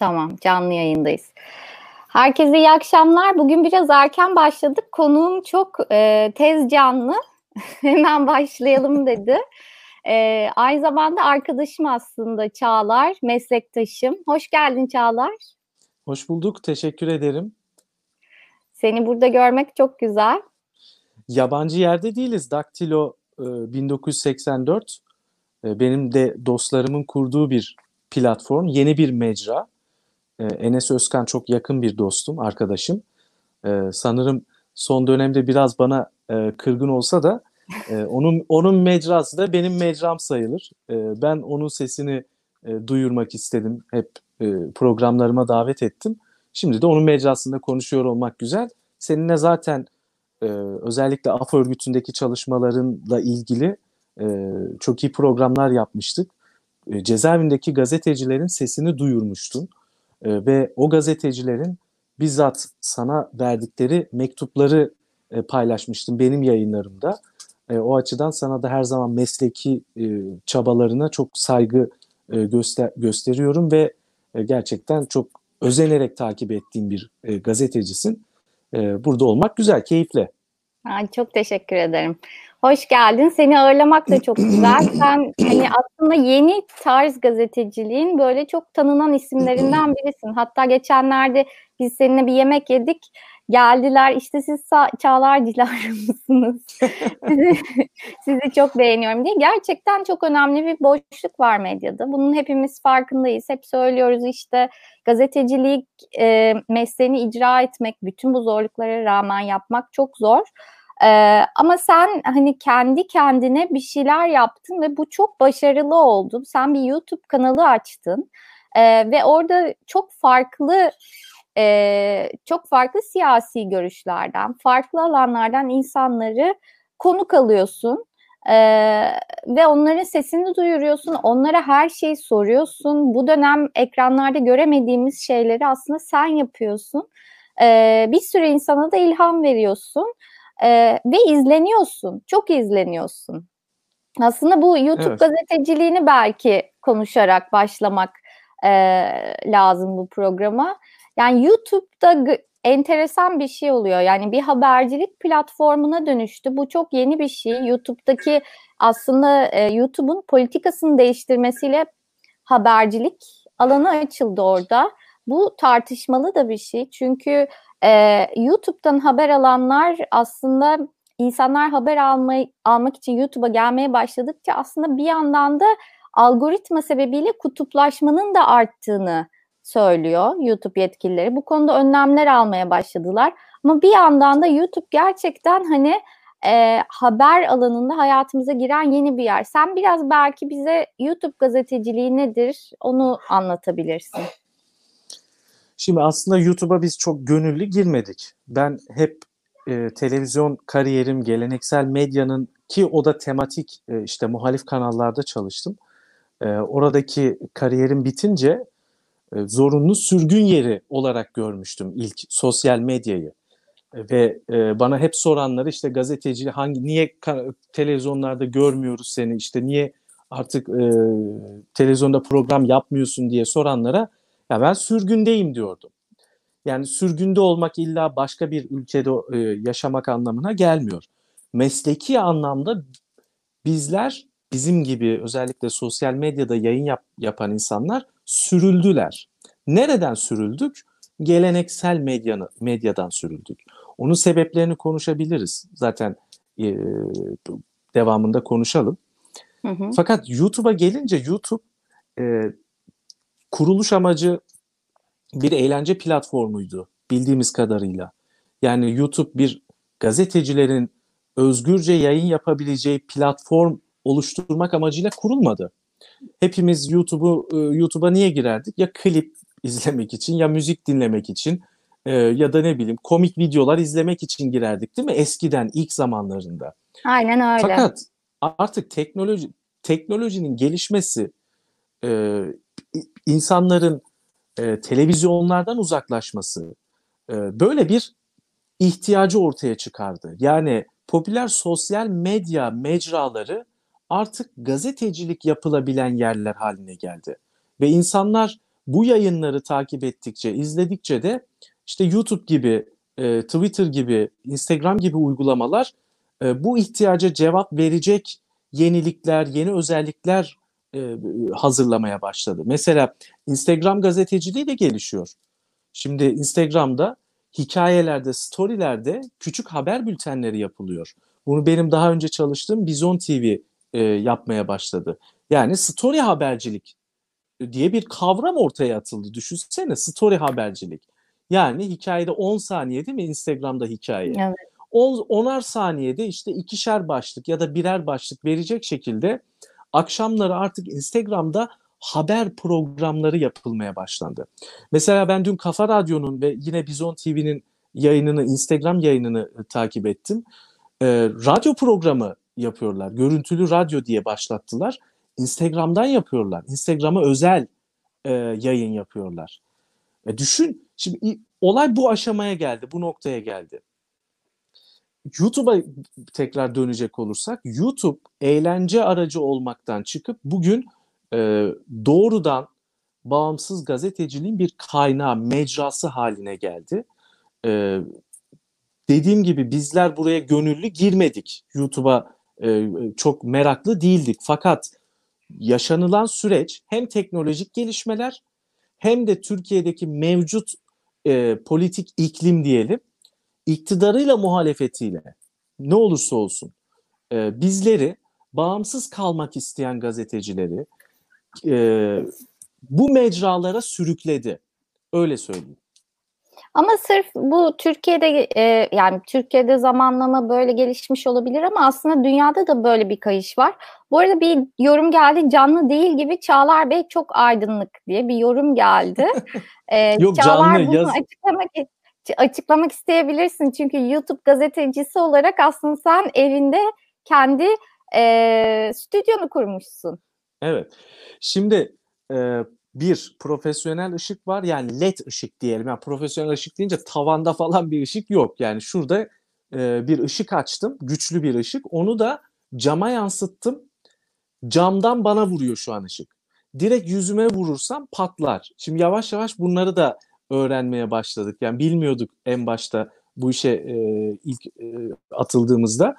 Tamam, canlı yayındayız. Herkese iyi akşamlar. Bugün biraz erken başladık. Konuğum çok e, tez canlı. Hemen başlayalım dedi. E, aynı zamanda arkadaşım aslında Çağlar, meslektaşım. Hoş geldin Çağlar. Hoş bulduk, teşekkür ederim. Seni burada görmek çok güzel. Yabancı yerde değiliz. Daktilo e, 1984 e, benim de dostlarımın kurduğu bir platform, yeni bir mecra. E, Enes Özkan çok yakın bir dostum, arkadaşım. E, sanırım son dönemde biraz bana e, kırgın olsa da e, onun onun mecrası da benim mecram sayılır. E, ben onun sesini e, duyurmak istedim. Hep programlarıma davet ettim. Şimdi de onun mecrasında konuşuyor olmak güzel. Seninle zaten özellikle AF örgütündeki çalışmalarınla ilgili çok iyi programlar yapmıştık. E, cezaevindeki gazetecilerin sesini duyurmuştun. E, ve o gazetecilerin bizzat sana verdikleri mektupları e, paylaşmıştım benim yayınlarımda. E, o açıdan sana da her zaman mesleki e, çabalarına çok saygı e, göster gösteriyorum ve e, gerçekten çok özenerek takip ettiğim bir e, gazetecisin. E, burada olmak güzel, keyifli. Ay, çok teşekkür ederim. Hoş geldin. Seni ağırlamak da çok güzel. Sen hani aslında yeni tarz gazeteciliğin böyle çok tanınan isimlerinden birisin. Hatta geçenlerde biz seninle bir yemek yedik. Geldiler işte siz Çağlar Dilara mısınız? sizi, sizi çok beğeniyorum diye. Gerçekten çok önemli bir boşluk var medyada. Bunun hepimiz farkındayız. Hep söylüyoruz işte gazetecilik e, mesleğini icra etmek, bütün bu zorluklara rağmen yapmak çok zor. Ee, ama sen hani kendi kendine bir şeyler yaptın ve bu çok başarılı oldu. Sen bir YouTube kanalı açtın ee, ve orada çok farklı e, çok farklı siyasi görüşlerden, farklı alanlardan insanları konuk alıyorsun e, ve onların sesini duyuruyorsun, onlara her şeyi soruyorsun. Bu dönem ekranlarda göremediğimiz şeyleri aslında sen yapıyorsun. E, bir sürü insana da ilham veriyorsun e, ve izleniyorsun, çok izleniyorsun. Aslında bu YouTube evet. gazeteciliğini belki konuşarak başlamak e, lazım bu programa. Yani YouTube'da enteresan bir şey oluyor. Yani bir habercilik platformuna dönüştü. Bu çok yeni bir şey. YouTube'daki aslında e, YouTube'un politikasını değiştirmesiyle habercilik alanı açıldı orada. Bu tartışmalı da bir şey. Çünkü e, YouTube'dan haber alanlar aslında insanlar haber almayı, almak için YouTube'a gelmeye başladıkça aslında bir yandan da algoritma sebebiyle kutuplaşmanın da arttığını söylüyor YouTube yetkilileri. Bu konuda önlemler almaya başladılar. Ama bir yandan da YouTube gerçekten hani e, haber alanında hayatımıza giren yeni bir yer. Sen biraz belki bize YouTube gazeteciliği nedir onu anlatabilirsin. Şimdi aslında YouTube'a biz çok gönüllü girmedik. Ben hep e, televizyon kariyerim geleneksel medyanın ki o da tematik e, işte muhalif kanallarda çalıştım. E, oradaki kariyerim bitince e, zorunlu sürgün yeri olarak görmüştüm ilk sosyal medyayı. E, ve e, bana hep soranları işte gazeteci hangi niye televizyonlarda görmüyoruz seni işte niye artık e, televizyonda program yapmıyorsun diye soranlara ya ben sürgündeyim diyordum. Yani sürgünde olmak illa başka bir ülkede e, yaşamak anlamına gelmiyor. Mesleki anlamda bizler bizim gibi özellikle sosyal medyada yayın yap, yapan insanlar sürüldüler. Nereden sürüldük? Geleneksel medyanı, medyadan sürüldük. Onun sebeplerini konuşabiliriz. Zaten e, devamında konuşalım. Hı hı. Fakat YouTube'a gelince YouTube e, kuruluş amacı bir eğlence platformuydu bildiğimiz kadarıyla. Yani YouTube bir gazetecilerin özgürce yayın yapabileceği platform oluşturmak amacıyla kurulmadı. Hepimiz YouTube'u e, YouTube'a niye girerdik? Ya klip izlemek için ya müzik dinlemek için e, ya da ne bileyim komik videolar izlemek için girerdik değil mi? Eskiden ilk zamanlarında. Aynen öyle. Fakat artık teknoloji teknolojinin gelişmesi e, insanların e, televizyonlardan uzaklaşması e, böyle bir ihtiyacı ortaya çıkardı. Yani popüler sosyal medya mecraları artık gazetecilik yapılabilen yerler haline geldi. Ve insanlar bu yayınları takip ettikçe, izledikçe de işte YouTube gibi, e, Twitter gibi, Instagram gibi uygulamalar e, bu ihtiyaca cevap verecek yenilikler, yeni özellikler e, hazırlamaya başladı. Mesela Instagram gazeteciliği de gelişiyor. Şimdi Instagram'da hikayelerde, storylerde küçük haber bültenleri yapılıyor. Bunu benim daha önce çalıştığım Bizon TV e, yapmaya başladı. Yani story habercilik diye bir kavram ortaya atıldı. Düşünsene story habercilik. Yani hikayede 10 saniye değil mi Instagram'da hikaye? Evet. 10'ar saniyede işte ikişer başlık ya da birer başlık verecek şekilde akşamları artık Instagram'da haber programları yapılmaya başlandı. Mesela ben dün Kafa Radyo'nun ve yine Bizon TV'nin yayınını, Instagram yayınını e, takip ettim. E, radyo programı yapıyorlar. Görüntülü radyo diye başlattılar. Instagram'dan yapıyorlar. Instagram'a özel e, yayın yapıyorlar. E düşün, şimdi olay bu aşamaya geldi, bu noktaya geldi. YouTube'a tekrar dönecek olursak, YouTube eğlence aracı olmaktan çıkıp bugün e, doğrudan bağımsız gazeteciliğin bir kaynağı, mecrası haline geldi. E, dediğim gibi bizler buraya gönüllü girmedik. YouTube'a e, çok meraklı değildik. Fakat yaşanılan süreç hem teknolojik gelişmeler hem de Türkiye'deki mevcut e, politik iklim diyelim iktidarıyla muhalefetiyle ne olursa olsun e, bizleri bağımsız kalmak isteyen gazetecileri e, bu mecralara sürükledi. Öyle söyleyeyim. Ama sırf bu Türkiye'de e, yani Türkiye'de zamanlama böyle gelişmiş olabilir ama aslında dünyada da böyle bir kayış var. Bu arada bir yorum geldi canlı değil gibi Çağlar Bey çok aydınlık diye bir yorum geldi. Ee, Yok Çağlar canlı bunu yaz... açıklamak açıklamak isteyebilirsin çünkü YouTube gazetecisi olarak aslında sen evinde kendi e, stüdyonu kurmuşsun. Evet. Şimdi e, bir profesyonel ışık var yani led ışık diyelim. Yani profesyonel ışık deyince tavanda falan bir ışık yok. Yani şurada e, bir ışık açtım, güçlü bir ışık. Onu da cama yansıttım. Camdan bana vuruyor şu an ışık. Direkt yüzüme vurursam patlar. Şimdi yavaş yavaş bunları da öğrenmeye başladık. Yani bilmiyorduk en başta bu işe e, ilk e, atıldığımızda.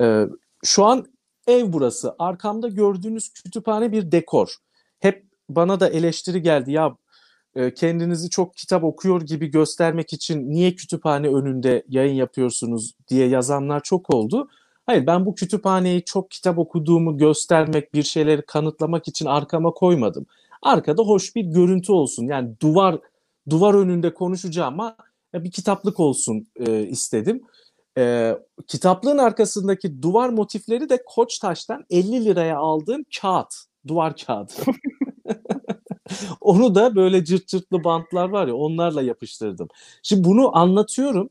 E, şu an ev burası. Arkamda gördüğünüz kütüphane bir dekor. Hep bana da eleştiri geldi ya e, kendinizi çok kitap okuyor gibi göstermek için niye kütüphane önünde yayın yapıyorsunuz diye yazanlar çok oldu. Hayır ben bu kütüphaneyi çok kitap okuduğumu göstermek, bir şeyleri kanıtlamak için arkama koymadım. Arkada hoş bir görüntü olsun. Yani duvar duvar önünde konuşacağıma bir kitaplık olsun e, istedim. E, kitaplığın arkasındaki duvar motifleri de Koçtaş'tan 50 liraya aldığım kağıt, duvar kağıdı. Onu da böyle cırt cırtlı bantlar var ya onlarla yapıştırdım. Şimdi bunu anlatıyorum.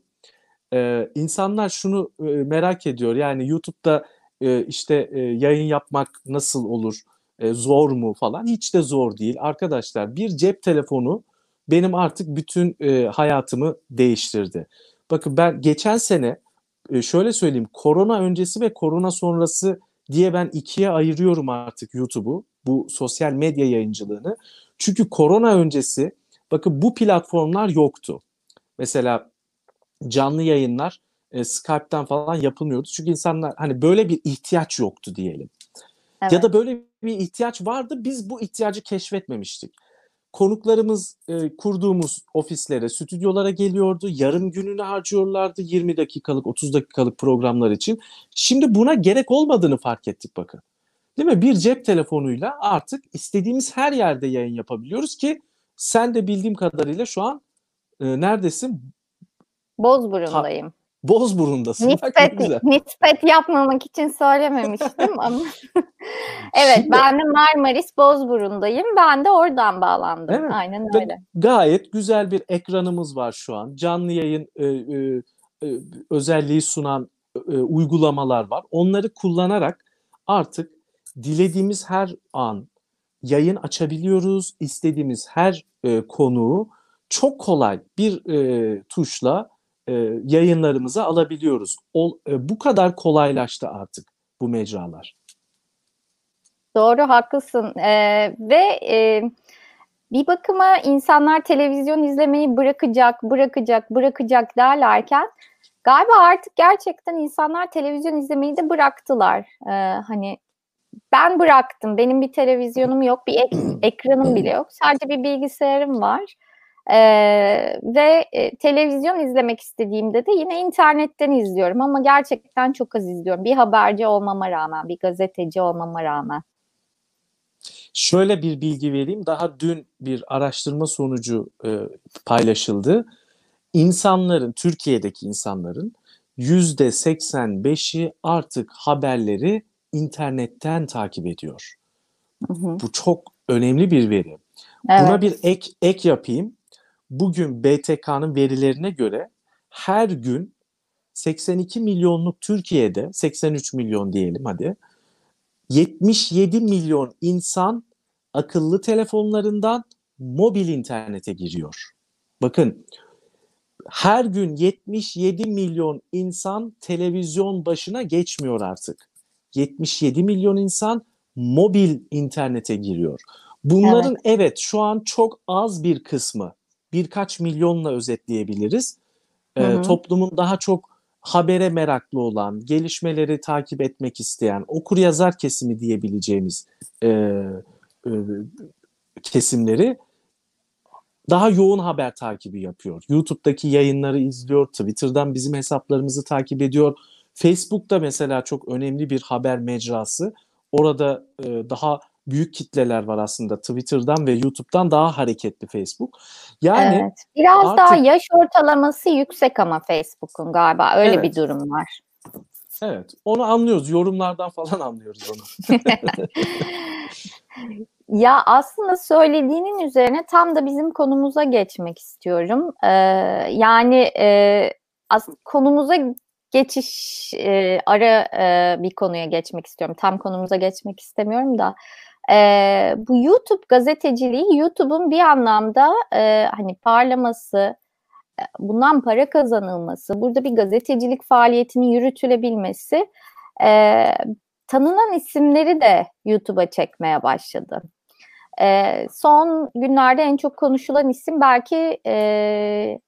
Ee, insanlar şunu e, merak ediyor. Yani YouTube'da e, işte e, yayın yapmak nasıl olur? E, zor mu falan? Hiç de zor değil. Arkadaşlar bir cep telefonu benim artık bütün e, hayatımı değiştirdi. Bakın ben geçen sene e, şöyle söyleyeyim korona öncesi ve korona sonrası diye ben ikiye ayırıyorum artık YouTube'u bu sosyal medya yayıncılığını. Çünkü korona öncesi bakın bu platformlar yoktu. Mesela canlı yayınlar e, Skype'tan falan yapılmıyordu. Çünkü insanlar hani böyle bir ihtiyaç yoktu diyelim. Evet. Ya da böyle bir ihtiyaç vardı biz bu ihtiyacı keşfetmemiştik konuklarımız e, kurduğumuz ofislere, stüdyolara geliyordu. Yarım gününü harcıyorlardı 20 dakikalık, 30 dakikalık programlar için. Şimdi buna gerek olmadığını fark ettik bakın. Değil mi? Bir cep telefonuyla artık istediğimiz her yerde yayın yapabiliyoruz ki sen de bildiğim kadarıyla şu an e, neredesin? Bozburun'dayım. Bozburun'dasın. Nispet, nispet yapmamak için söylememiştim ama. evet Şimdi, ben de Marmaris Bozburun'dayım. Ben de oradan bağlandım. Evet, Aynen öyle. Gayet güzel bir ekranımız var şu an. Canlı yayın e, e, e, özelliği sunan e, uygulamalar var. Onları kullanarak artık dilediğimiz her an yayın açabiliyoruz. İstediğimiz her e, konuğu çok kolay bir e, tuşla e, yayınlarımıza alabiliyoruz. O, e, bu kadar kolaylaştı artık bu mecralar. Doğru haklısın ee, ve e, bir bakıma insanlar televizyon izlemeyi bırakacak, bırakacak, bırakacak derlerken galiba artık gerçekten insanlar televizyon izlemeyi de bıraktılar. Ee, hani ben bıraktım. Benim bir televizyonum yok, bir ek, ekranım bile yok. Sadece bir bilgisayarım var. Ee, ve e, televizyon izlemek istediğimde de yine internetten izliyorum ama gerçekten çok az izliyorum. Bir haberci olmama rağmen, bir gazeteci olmama rağmen. Şöyle bir bilgi vereyim. Daha dün bir araştırma sonucu e, paylaşıldı. İnsanların, Türkiye'deki insanların yüzde 85'i artık haberleri internetten takip ediyor. Hı hı. Bu çok önemli bir veri. Evet. Buna bir ek ek yapayım. Bugün BTK'nın verilerine göre her gün 82 milyonluk Türkiye'de 83 milyon diyelim hadi 77 milyon insan akıllı telefonlarından mobil internete giriyor. Bakın her gün 77 milyon insan televizyon başına geçmiyor artık. 77 milyon insan mobil internete giriyor. Bunların evet. evet şu an çok az bir kısmı birkaç milyonla özetleyebiliriz. Ee, toplumun daha çok habere meraklı olan, gelişmeleri takip etmek isteyen, okur yazar kesimi diyebileceğimiz e, e, kesimleri daha yoğun haber takibi yapıyor. YouTube'daki yayınları izliyor, Twitter'dan bizim hesaplarımızı takip ediyor. Facebook'ta mesela çok önemli bir haber mecrası. Orada e, daha büyük kitleler var aslında Twitter'dan ve YouTube'dan daha hareketli Facebook. Yani evet. biraz artık... daha yaş ortalaması yüksek ama Facebook'un galiba öyle evet. bir durum var. Evet, onu anlıyoruz. Yorumlardan falan anlıyoruz onu. ya aslında söylediğinin üzerine tam da bizim konumuza geçmek istiyorum. Ee, yani e, aslında konumuza geçiş e, ara e, bir konuya geçmek istiyorum. Tam konumuza geçmek istemiyorum da. E, bu YouTube gazeteciliği YouTube'un bir anlamda e, hani parlaması, bundan para kazanılması, burada bir gazetecilik faaliyetini yürütülebilmesi e, tanınan isimleri de YouTube'a çekmeye başladı. E, son günlerde en çok konuşulan isim belki e,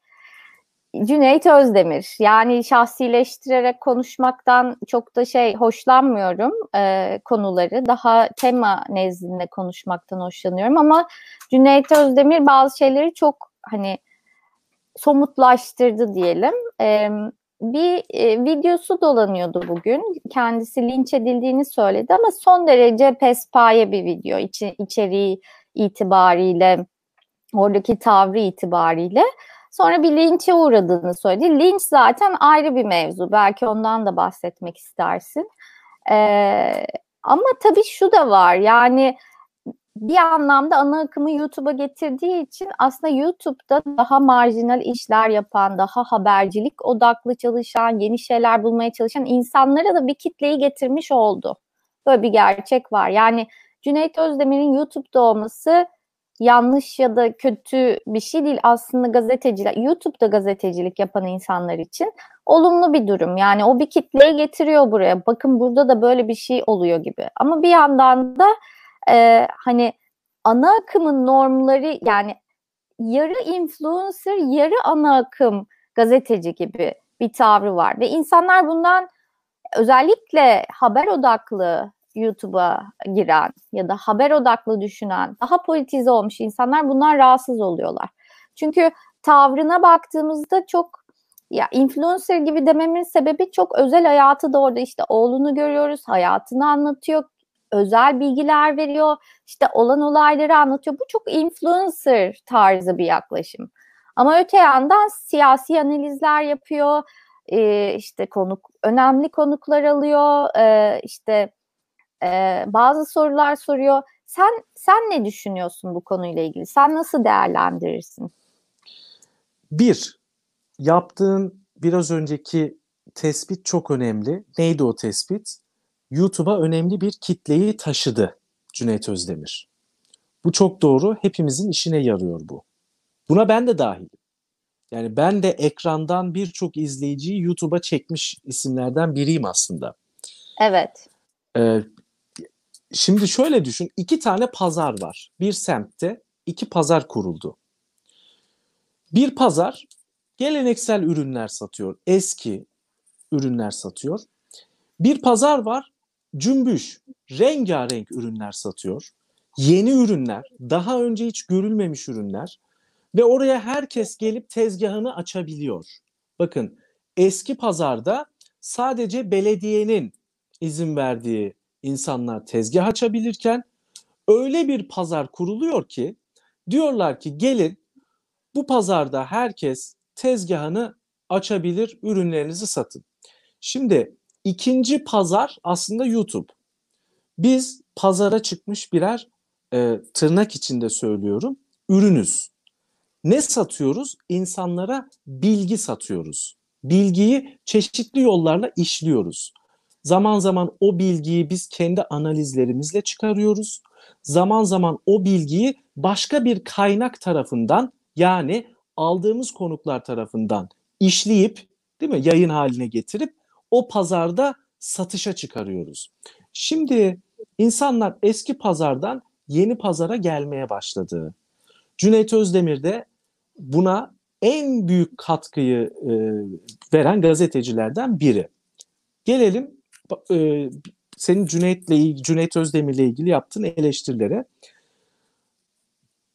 Cüneyt Özdemir. Yani şahsileştirerek konuşmaktan çok da şey hoşlanmıyorum e, konuları. Daha tema nezdinde konuşmaktan hoşlanıyorum ama Cüneyt Özdemir bazı şeyleri çok hani somutlaştırdı diyelim. E, bir e, videosu dolanıyordu bugün. Kendisi linç edildiğini söyledi ama son derece pespaye bir video. İç, içeriği itibariyle, oradaki tavrı itibariyle. Sonra bir linçe uğradığını söyledi. Linç zaten ayrı bir mevzu. Belki ondan da bahsetmek istersin. Ee, ama tabii şu da var. Yani bir anlamda ana akımı YouTube'a getirdiği için aslında YouTube'da daha marjinal işler yapan, daha habercilik odaklı çalışan, yeni şeyler bulmaya çalışan insanlara da bir kitleyi getirmiş oldu. Böyle bir gerçek var. Yani Cüneyt Özdemir'in YouTube'da olması yanlış ya da kötü bir şey değil. Aslında gazeteciler, YouTube'da gazetecilik yapan insanlar için olumlu bir durum. Yani o bir kitleyi getiriyor buraya. Bakın burada da böyle bir şey oluyor gibi. Ama bir yandan da e, hani ana akımın normları yani yarı influencer, yarı ana akım gazeteci gibi bir tavrı var. Ve insanlar bundan özellikle haber odaklı YouTube'a giren ya da haber odaklı düşünen, daha politize olmuş insanlar bunlar rahatsız oluyorlar. Çünkü tavrına baktığımızda çok ya influencer gibi dememin sebebi çok özel hayatı da orada işte oğlunu görüyoruz, hayatını anlatıyor, özel bilgiler veriyor, işte olan olayları anlatıyor. Bu çok influencer tarzı bir yaklaşım. Ama öte yandan siyasi analizler yapıyor, işte konuk önemli konuklar alıyor, işte e, bazı sorular soruyor. Sen sen ne düşünüyorsun bu konuyla ilgili? Sen nasıl değerlendirirsin? Bir, yaptığın biraz önceki tespit çok önemli. Neydi o tespit? YouTube'a önemli bir kitleyi taşıdı Cüneyt Özdemir. Bu çok doğru. Hepimizin işine yarıyor bu. Buna ben de dahil. Yani ben de ekrandan birçok izleyiciyi YouTube'a çekmiş isimlerden biriyim aslında. Evet. Ee, şimdi şöyle düşün. iki tane pazar var. Bir semtte iki pazar kuruldu. Bir pazar geleneksel ürünler satıyor, eski ürünler satıyor. Bir pazar var, cümbüş, rengarenk ürünler satıyor. Yeni ürünler, daha önce hiç görülmemiş ürünler ve oraya herkes gelip tezgahını açabiliyor. Bakın eski pazarda sadece belediyenin izin verdiği insanlar tezgah açabilirken öyle bir pazar kuruluyor ki diyorlar ki gelin bu pazarda herkes tezgahını açabilir, ürünlerinizi satın. Şimdi ikinci pazar aslında YouTube. Biz pazara çıkmış birer e, tırnak içinde söylüyorum ürünüz. Ne satıyoruz? İnsanlara bilgi satıyoruz. Bilgiyi çeşitli yollarla işliyoruz. Zaman zaman o bilgiyi biz kendi analizlerimizle çıkarıyoruz. Zaman zaman o bilgiyi başka bir kaynak tarafından yani aldığımız konuklar tarafından işleyip değil mi yayın haline getirip o pazarda satışa çıkarıyoruz. Şimdi insanlar eski pazardan yeni pazara gelmeye başladı. Cüneyt Özdemir de buna en büyük katkıyı e, veren gazetecilerden biri. Gelelim e, senin Cüneyt'le Cüneyt Özdemir'le ilgili yaptığın eleştirilere.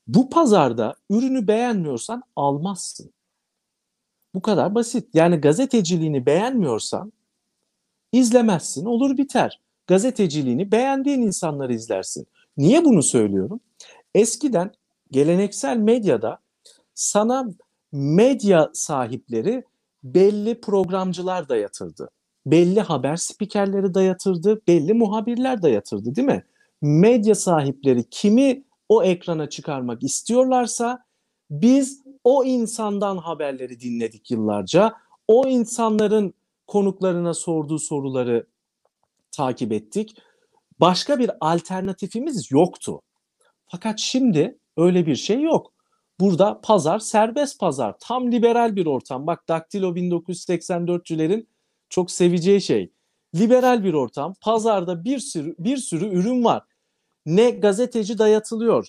Bu pazarda ürünü beğenmiyorsan almazsın. Bu kadar basit. Yani gazeteciliğini beğenmiyorsan izlemezsin, olur biter. Gazeteciliğini beğendiğin insanları izlersin. Niye bunu söylüyorum? Eskiden geleneksel medyada sana medya sahipleri belli programcılar dayatırdı. Belli haber spikerleri dayatırdı, belli muhabirler dayatırdı değil mi? Medya sahipleri kimi o ekrana çıkarmak istiyorlarsa biz o insandan haberleri dinledik yıllarca. O insanların konuklarına sorduğu soruları takip ettik. Başka bir alternatifimiz yoktu. Fakat şimdi öyle bir şey yok. Burada pazar serbest pazar. Tam liberal bir ortam. Bak Daktilo 1984'cülerin çok seveceği şey. Liberal bir ortam. Pazarda bir sürü bir sürü ürün var. Ne gazeteci dayatılıyor.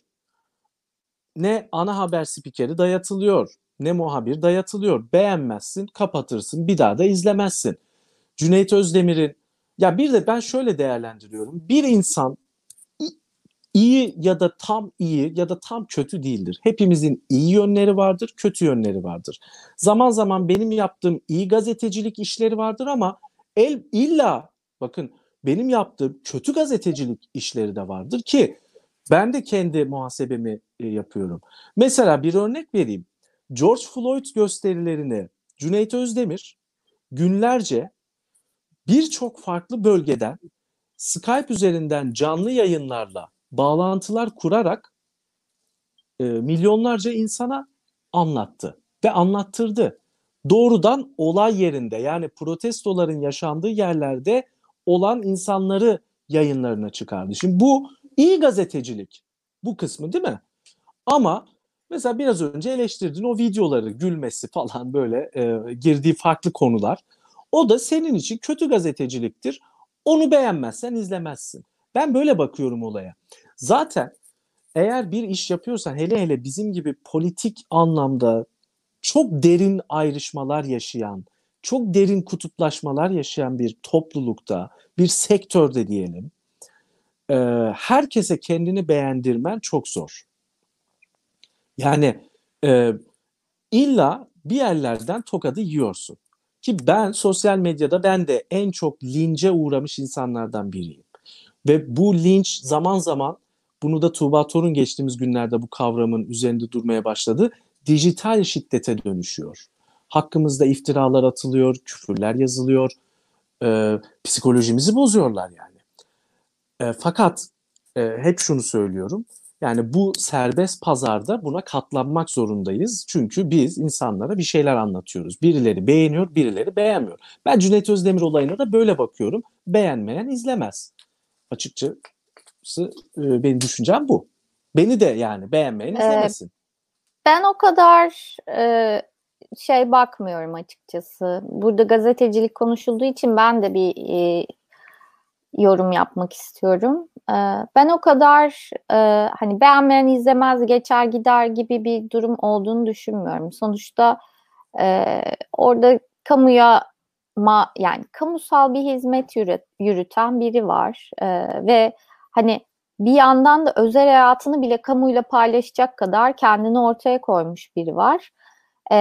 Ne ana haber spikeri dayatılıyor. Ne muhabir dayatılıyor. Beğenmezsin, kapatırsın, bir daha da izlemezsin. Cüneyt Özdemir'in ya bir de ben şöyle değerlendiriyorum. Bir insan iyi ya da tam iyi ya da tam kötü değildir. Hepimizin iyi yönleri vardır, kötü yönleri vardır. Zaman zaman benim yaptığım iyi gazetecilik işleri vardır ama el illa bakın benim yaptığım kötü gazetecilik işleri de vardır ki ben de kendi muhasebemi e, yapıyorum. Mesela bir örnek vereyim. George Floyd gösterilerini Cüneyt Özdemir günlerce birçok farklı bölgeden Skype üzerinden canlı yayınlarla bağlantılar kurarak e, milyonlarca insana anlattı ve anlattırdı. Doğrudan olay yerinde yani protestoların yaşandığı yerlerde olan insanları yayınlarına çıkardı. Şimdi bu iyi gazetecilik bu kısmı değil mi? Ama mesela biraz önce eleştirdin o videoları gülmesi falan böyle e, girdiği farklı konular. O da senin için kötü gazeteciliktir. Onu beğenmezsen izlemezsin. Ben böyle bakıyorum olaya. Zaten eğer bir iş yapıyorsan hele hele bizim gibi politik anlamda çok derin ayrışmalar yaşayan, çok derin kutuplaşmalar yaşayan bir toplulukta, bir sektörde diyelim, e, herkese kendini beğendirmen çok zor. Yani e, illa bir yerlerden tokadı yiyorsun. Ki ben sosyal medyada ben de en çok lince uğramış insanlardan biriyim. Ve bu linç zaman zaman bunu da Tuğba Torun geçtiğimiz günlerde bu kavramın üzerinde durmaya başladı. Dijital şiddete dönüşüyor. Hakkımızda iftiralar atılıyor, küfürler yazılıyor. E, psikolojimizi bozuyorlar yani. E, fakat e, hep şunu söylüyorum. Yani bu serbest pazarda buna katlanmak zorundayız. Çünkü biz insanlara bir şeyler anlatıyoruz. Birileri beğeniyor, birileri beğenmiyor. Ben Cüneyt Özdemir olayına da böyle bakıyorum. Beğenmeyen izlemez. Açıkçası e, benim düşüncem bu. Beni de yani beğenmeyen izlemesin. ben o kadar e, şey bakmıyorum açıkçası. Burada gazetecilik konuşulduğu için ben de bir e, yorum yapmak istiyorum. E, ben o kadar e, hani beğenmeyen izlemez geçer gider gibi bir durum olduğunu düşünmüyorum. Sonuçta e, orada kamuya ma yani kamusal bir hizmet yürüt, yürüten biri var e, ve hani bir yandan da özel hayatını bile kamuyla paylaşacak kadar kendini ortaya koymuş biri var. E,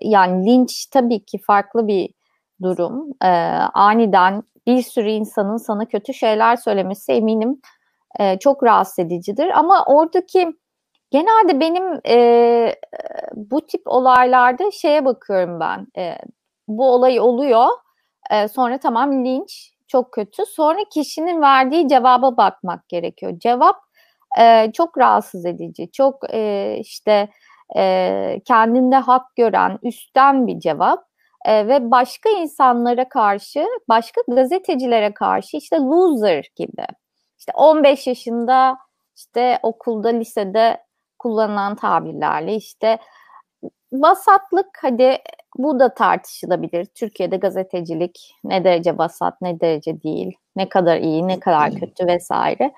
yani linç tabii ki farklı bir durum. E, aniden bir sürü insanın sana kötü şeyler söylemesi eminim e, çok rahatsız edicidir. Ama oradaki genelde benim e, bu tip olaylarda şeye bakıyorum ben. E, bu olay oluyor. E, sonra tamam linç çok kötü. Sonra kişinin verdiği cevaba bakmak gerekiyor. Cevap e, çok rahatsız edici. Çok e, işte e, kendinde hak gören, üstten bir cevap. E, ve başka insanlara karşı, başka gazetecilere karşı işte loser gibi. İşte 15 yaşında işte okulda, lisede kullanılan tabirlerle işte vasatlık hadi bu da tartışılabilir. Türkiye'de gazetecilik ne derece vasat, ne derece değil, ne kadar iyi, ne kadar kötü vesaire.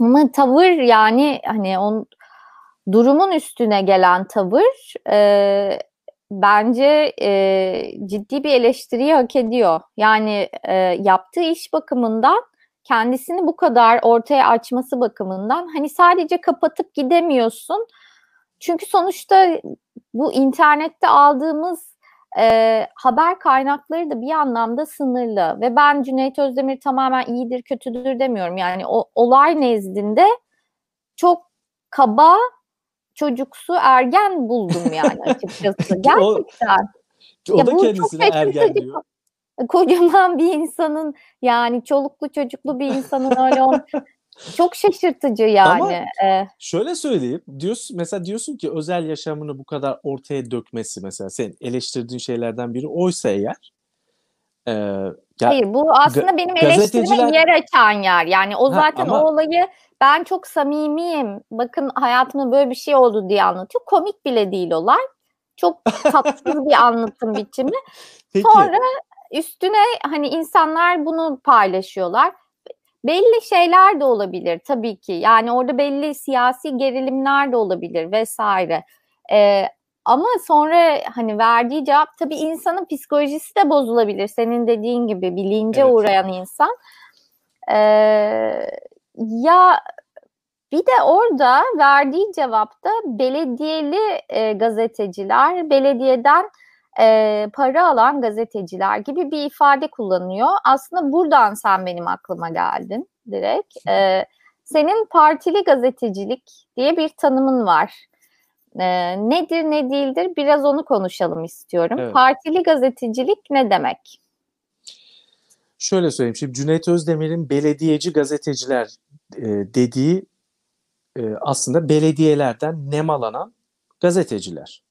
Ama tavır yani hani on durumun üstüne gelen tavır e, bence e, ciddi bir eleştiriyi hak ediyor. Yani e, yaptığı iş bakımından kendisini bu kadar ortaya açması bakımından hani sadece kapatıp gidemiyorsun. Çünkü sonuçta bu internette aldığımız e, haber kaynakları da bir anlamda sınırlı ve ben Cüneyt Özdemir tamamen iyidir kötüdür demiyorum. Yani o olay nezdinde çok kaba çocuksu ergen buldum yani açıkçası. Gerçekten. o, o ya da kendisine ergen diyor. Kocaman bir insanın yani çoluklu çocuklu bir insanın öyle çok şaşırtıcı yani. Ama ee, şöyle söyleyeyim. Diyorsun, mesela diyorsun ki özel yaşamını bu kadar ortaya dökmesi mesela senin eleştirdiğin şeylerden biri oysa eğer e, ya, Hayır bu aslında benim eleştirime yer açan yer. Yani o zaten ha, ama, o olayı ben çok samimiyim. Bakın hayatımda böyle bir şey oldu diye anlatıyor. Komik bile değil olay. Çok tatsız bir anlatım biçimi. Peki. Sonra üstüne hani insanlar bunu paylaşıyorlar. Belli şeyler de olabilir tabii ki. Yani orada belli siyasi gerilimler de olabilir vesaire. Ee, ama sonra hani verdiği cevap tabii insanın psikolojisi de bozulabilir. Senin dediğin gibi bilince evet. uğrayan insan. Ee, ya bir de orada verdiği cevapta belediyeli e, gazeteciler, belediyeden e, para alan gazeteciler gibi bir ifade kullanıyor. Aslında buradan sen benim aklıma geldin direkt. E, senin partili gazetecilik diye bir tanımın var. E, nedir ne değildir biraz onu konuşalım istiyorum. Evet. Partili gazetecilik ne demek? Şöyle söyleyeyim. Şimdi Cüneyt Özdemir'in belediyeci gazeteciler e, dediği e, aslında belediyelerden nemalanan gazeteciler.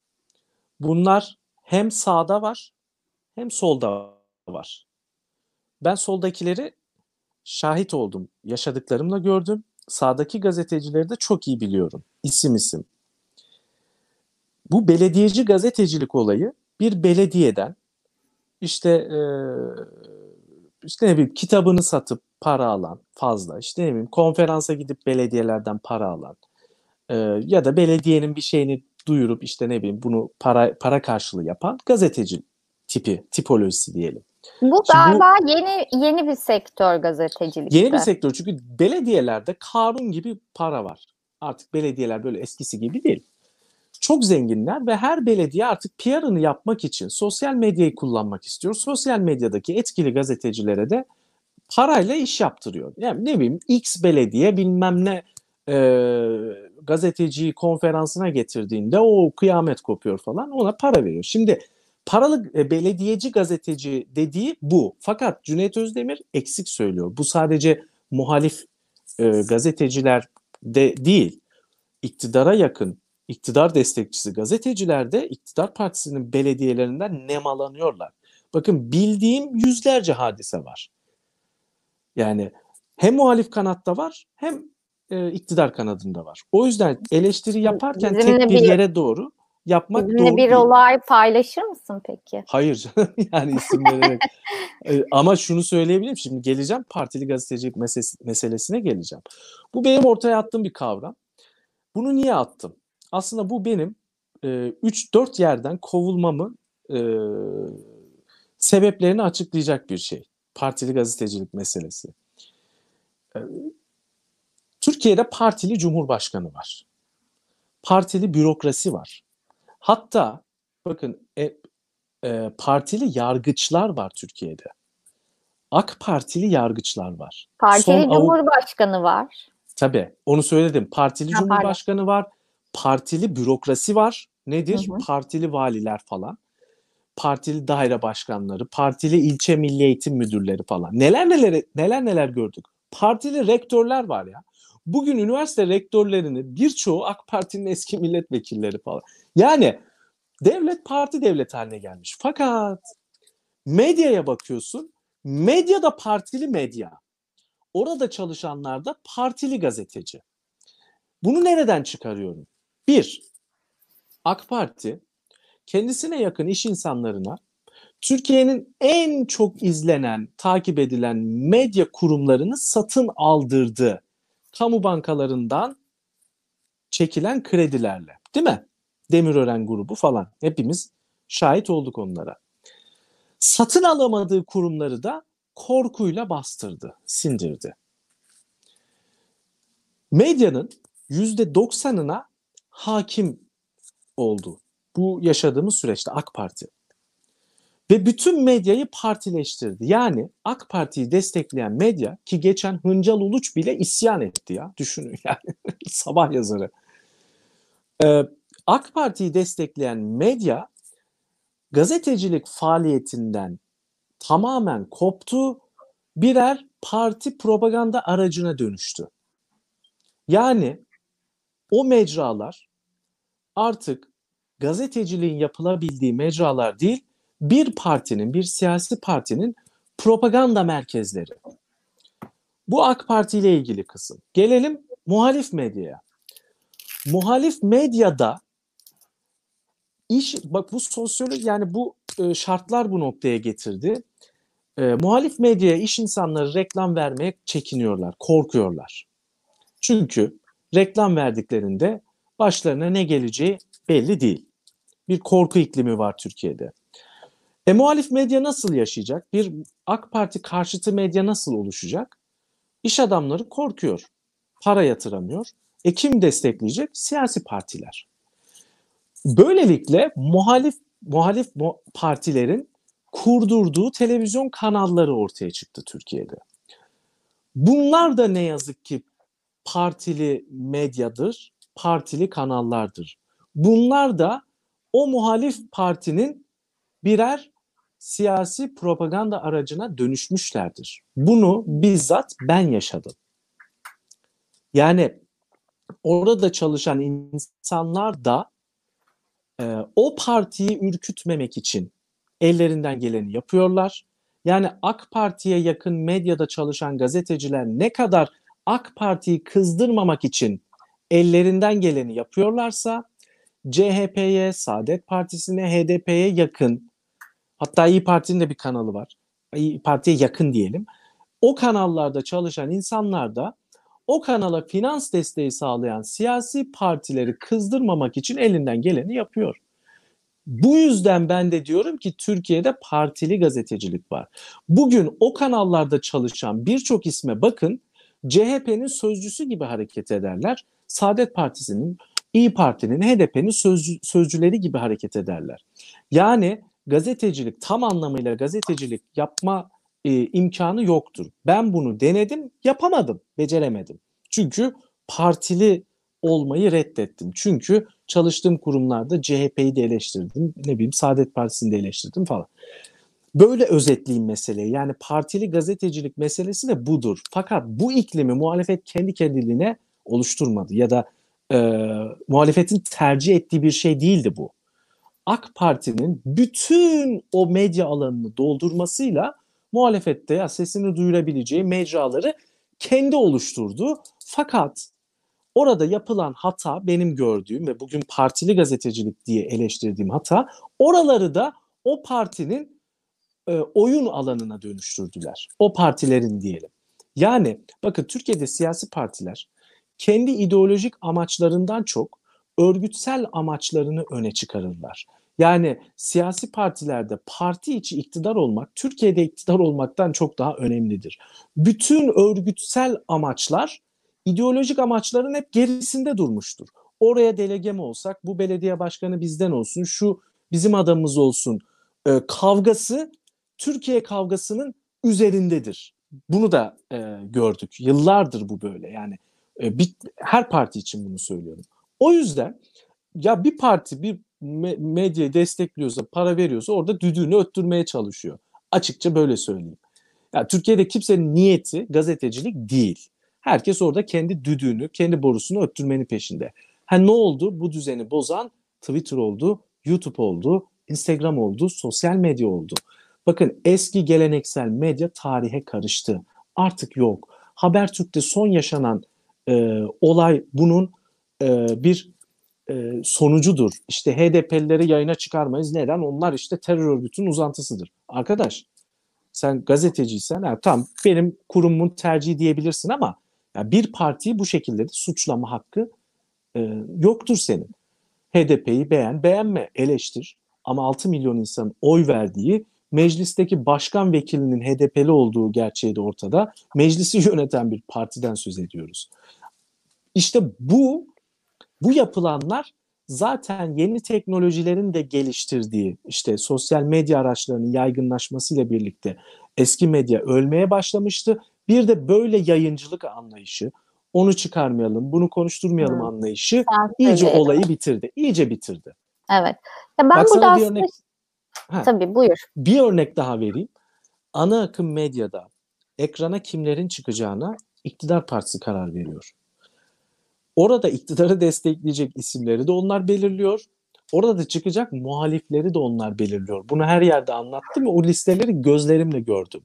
Bunlar hem sağda var hem solda var. Ben soldakileri şahit oldum. Yaşadıklarımla gördüm. Sağdaki gazetecileri de çok iyi biliyorum. İsim isim. Bu belediyeci gazetecilik olayı bir belediyeden işte işte ne bileyim kitabını satıp para alan fazla işte ne bileyim konferansa gidip belediyelerden para alan ya da belediyenin bir şeyini duyurup işte ne bileyim bunu para para karşılığı yapan gazeteci tipi tipolojisi diyelim. Bu Şimdi galiba bu, yeni yeni bir sektör gazetecilik. Yeni bir sektör çünkü belediyelerde karun gibi para var. Artık belediyeler böyle eskisi gibi değil. Çok zenginler ve her belediye artık PR'ını yapmak için sosyal medyayı kullanmak istiyor. Sosyal medyadaki etkili gazetecilere de parayla iş yaptırıyor. Yani ne bileyim X belediye bilmem ne e, gazeteciyi konferansına getirdiğinde o kıyamet kopuyor falan ona para veriyor. Şimdi paralı e, belediyeci gazeteci dediği bu. Fakat Cüneyt Özdemir eksik söylüyor. Bu sadece muhalif e, gazeteciler de değil. İktidara yakın, iktidar destekçisi gazeteciler de iktidar partisinin belediyelerinden nemalanıyorlar. Bakın bildiğim yüzlerce hadise var. Yani hem muhalif kanatta var hem e, iktidar kanadında var. O yüzden eleştiri yaparken Bizimle tek bir yere doğru yapmak Bizimle doğru bir değil. olay paylaşır mısın peki? Hayır yani isim vererek. E, Ama şunu söyleyebilirim. Şimdi geleceğim partili gazetecilik meselesi, meselesine geleceğim. Bu benim ortaya attığım bir kavram. Bunu niye attım? Aslında bu benim e, 3-4 yerden kovulmamı e, sebeplerini açıklayacak bir şey. Partili gazetecilik meselesi. Türkiye'de partili cumhurbaşkanı var. Partili bürokrasi var. Hatta bakın e, e, partili yargıçlar var Türkiye'de. AK Partili yargıçlar var. Partili Son Cumhurbaşkanı var. Tabii onu söyledim. Partili Ha, pardon. cumhurbaşkanı var. Partili bürokrasi var. Nedir? Hı hı. Partili valiler falan. Partili daire başkanları, partili ilçe milli eğitim müdürleri falan. Neler neler neler neler gördük. Partili rektörler var ya. Bugün üniversite rektörlerinin birçoğu AK Parti'nin eski milletvekilleri falan. Yani devlet parti devlet haline gelmiş. Fakat medyaya bakıyorsun. Medya da partili medya. Orada çalışanlar da partili gazeteci. Bunu nereden çıkarıyorum? Bir, AK Parti kendisine yakın iş insanlarına Türkiye'nin en çok izlenen, takip edilen medya kurumlarını satın aldırdı. Kamu bankalarından çekilen kredilerle. Değil mi? Demirören grubu falan. Hepimiz şahit olduk onlara. Satın alamadığı kurumları da korkuyla bastırdı, sindirdi. Medyanın %90'ına hakim oldu. Bu yaşadığımız süreçte AK Parti. Ve bütün medyayı partileştirdi. Yani AK Parti'yi destekleyen medya ki geçen Hıncal Uluç bile isyan etti ya. Düşünün yani sabah yazarı. Ee, AK Parti'yi destekleyen medya gazetecilik faaliyetinden tamamen koptu. Birer parti propaganda aracına dönüştü. Yani o mecralar artık gazeteciliğin yapılabildiği mecralar değil, bir partinin, bir siyasi partinin propaganda merkezleri. Bu AK Parti ile ilgili kısım. Gelelim muhalif medyaya. Muhalif medyada iş bak bu sosyolojik yani bu e, şartlar bu noktaya getirdi. E, muhalif medyaya iş insanları reklam vermeye çekiniyorlar, korkuyorlar. Çünkü reklam verdiklerinde başlarına ne geleceği belli değil. Bir korku iklimi var Türkiye'de. E muhalif medya nasıl yaşayacak? Bir AK Parti karşıtı medya nasıl oluşacak? İş adamları korkuyor. Para yatıramıyor. E kim destekleyecek? Siyasi partiler. Böylelikle muhalif muhalif mu- partilerin kurdurduğu televizyon kanalları ortaya çıktı Türkiye'de. Bunlar da ne yazık ki partili medyadır, partili kanallardır. Bunlar da o muhalif partinin birer siyasi propaganda aracına dönüşmüşlerdir. Bunu bizzat ben yaşadım. Yani orada çalışan insanlar da e, o partiyi ürkütmemek için ellerinden geleni yapıyorlar. Yani AK Parti'ye yakın medyada çalışan gazeteciler ne kadar AK Parti'yi kızdırmamak için ellerinden geleni yapıyorlarsa CHP'ye, Saadet Partisi'ne, HDP'ye yakın hatta İyi Parti'nin de bir kanalı var. İyi Parti'ye yakın diyelim. O kanallarda çalışan insanlar da o kanala finans desteği sağlayan siyasi partileri kızdırmamak için elinden geleni yapıyor. Bu yüzden ben de diyorum ki Türkiye'de partili gazetecilik var. Bugün o kanallarda çalışan birçok isme bakın CHP'nin sözcüsü gibi hareket ederler. Saadet Partisi'nin, İyi Parti'nin, HDP'nin sözcü, sözcüleri gibi hareket ederler. Yani gazetecilik tam anlamıyla gazetecilik yapma e, imkanı yoktur. Ben bunu denedim, yapamadım, beceremedim. Çünkü partili olmayı reddettim. Çünkü çalıştığım kurumlarda CHP'yi de eleştirdim, ne bileyim Saadet Partisi'ni de eleştirdim falan. Böyle özetleyeyim meseleyi. Yani partili gazetecilik meselesi de budur. Fakat bu iklimi muhalefet kendi kendiliğine oluşturmadı ya da e, muhalefetin tercih ettiği bir şey değildi bu. AK Parti'nin bütün o medya alanını doldurmasıyla muhalefette ya sesini duyurabileceği mecraları kendi oluşturdu. Fakat Orada yapılan hata benim gördüğüm ve bugün partili gazetecilik diye eleştirdiğim hata oraları da o partinin e, oyun alanına dönüştürdüler. O partilerin diyelim. Yani bakın Türkiye'de siyasi partiler kendi ideolojik amaçlarından çok örgütsel amaçlarını öne çıkarırlar. Yani siyasi partilerde parti içi iktidar olmak Türkiye'de iktidar olmaktan çok daha önemlidir. Bütün örgütsel amaçlar ideolojik amaçların hep gerisinde durmuştur. Oraya delege mi olsak, bu belediye başkanı bizden olsun, şu bizim adamımız olsun e, kavgası Türkiye kavgasının üzerindedir. Bunu da e, gördük. Yıllardır bu böyle. Yani e, bir, her parti için bunu söylüyorum. O yüzden ya bir parti bir me- medyayı destekliyorsa, para veriyorsa orada düdüğünü öttürmeye çalışıyor. Açıkça böyle söyleyeyim. Ya Türkiye'de kimsenin niyeti gazetecilik değil. Herkes orada kendi düdüğünü, kendi borusunu öttürmenin peşinde. Ha ne oldu? Bu düzeni bozan Twitter oldu, YouTube oldu, Instagram oldu, sosyal medya oldu. Bakın eski geleneksel medya tarihe karıştı. Artık yok. Habertürk'te son yaşanan e, olay bunun e, bir e, sonucudur. İşte HDP'lileri yayına çıkarmayız. Neden? Onlar işte terör örgütünün uzantısıdır. Arkadaş sen gazeteciysen ha, tamam benim kurumumun tercihi diyebilirsin ama ya bir partiyi bu şekilde de suçlama hakkı e, yoktur senin. HDP'yi beğen, beğenme, eleştir. Ama 6 milyon insan oy verdiği meclisteki başkan vekilinin HDP'li olduğu gerçeği de ortada. Meclisi yöneten bir partiden söz ediyoruz. İşte bu bu yapılanlar zaten yeni teknolojilerin de geliştirdiği işte sosyal medya araçlarının yaygınlaşmasıyla birlikte eski medya ölmeye başlamıştı. Bir de böyle yayıncılık anlayışı, onu çıkarmayalım, bunu konuşturmayalım hmm. anlayışı Sen iyice olayı bitirdi. İyice bitirdi. Evet. Ya ben Bak burada aslında... Örnek... Ha, Tabii buyur. Bir örnek daha vereyim. Ana akım medyada ekrana kimlerin çıkacağına iktidar partisi karar veriyor. Orada iktidarı destekleyecek isimleri de onlar belirliyor. Orada da çıkacak muhalifleri de onlar belirliyor. Bunu her yerde anlattım ve o listeleri gözlerimle gördüm.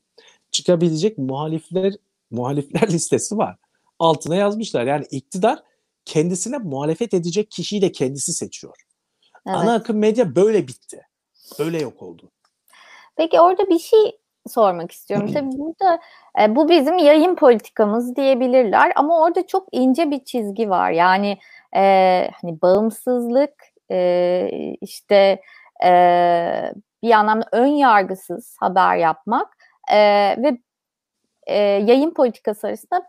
Çıkabilecek muhalifler muhalifler listesi var. Altına yazmışlar. Yani iktidar kendisine muhalefet edecek kişiyi de kendisi seçiyor. Evet. Ana akım medya böyle bitti. Böyle yok oldu. Peki orada bir şey sormak istiyorum. Tabii burada e, bu bizim yayın politikamız diyebilirler ama orada çok ince bir çizgi var. Yani e, hani bağımsızlık e, işte e, bir anlamda ön yargısız haber yapmak e, ve e, yayın politikası arasında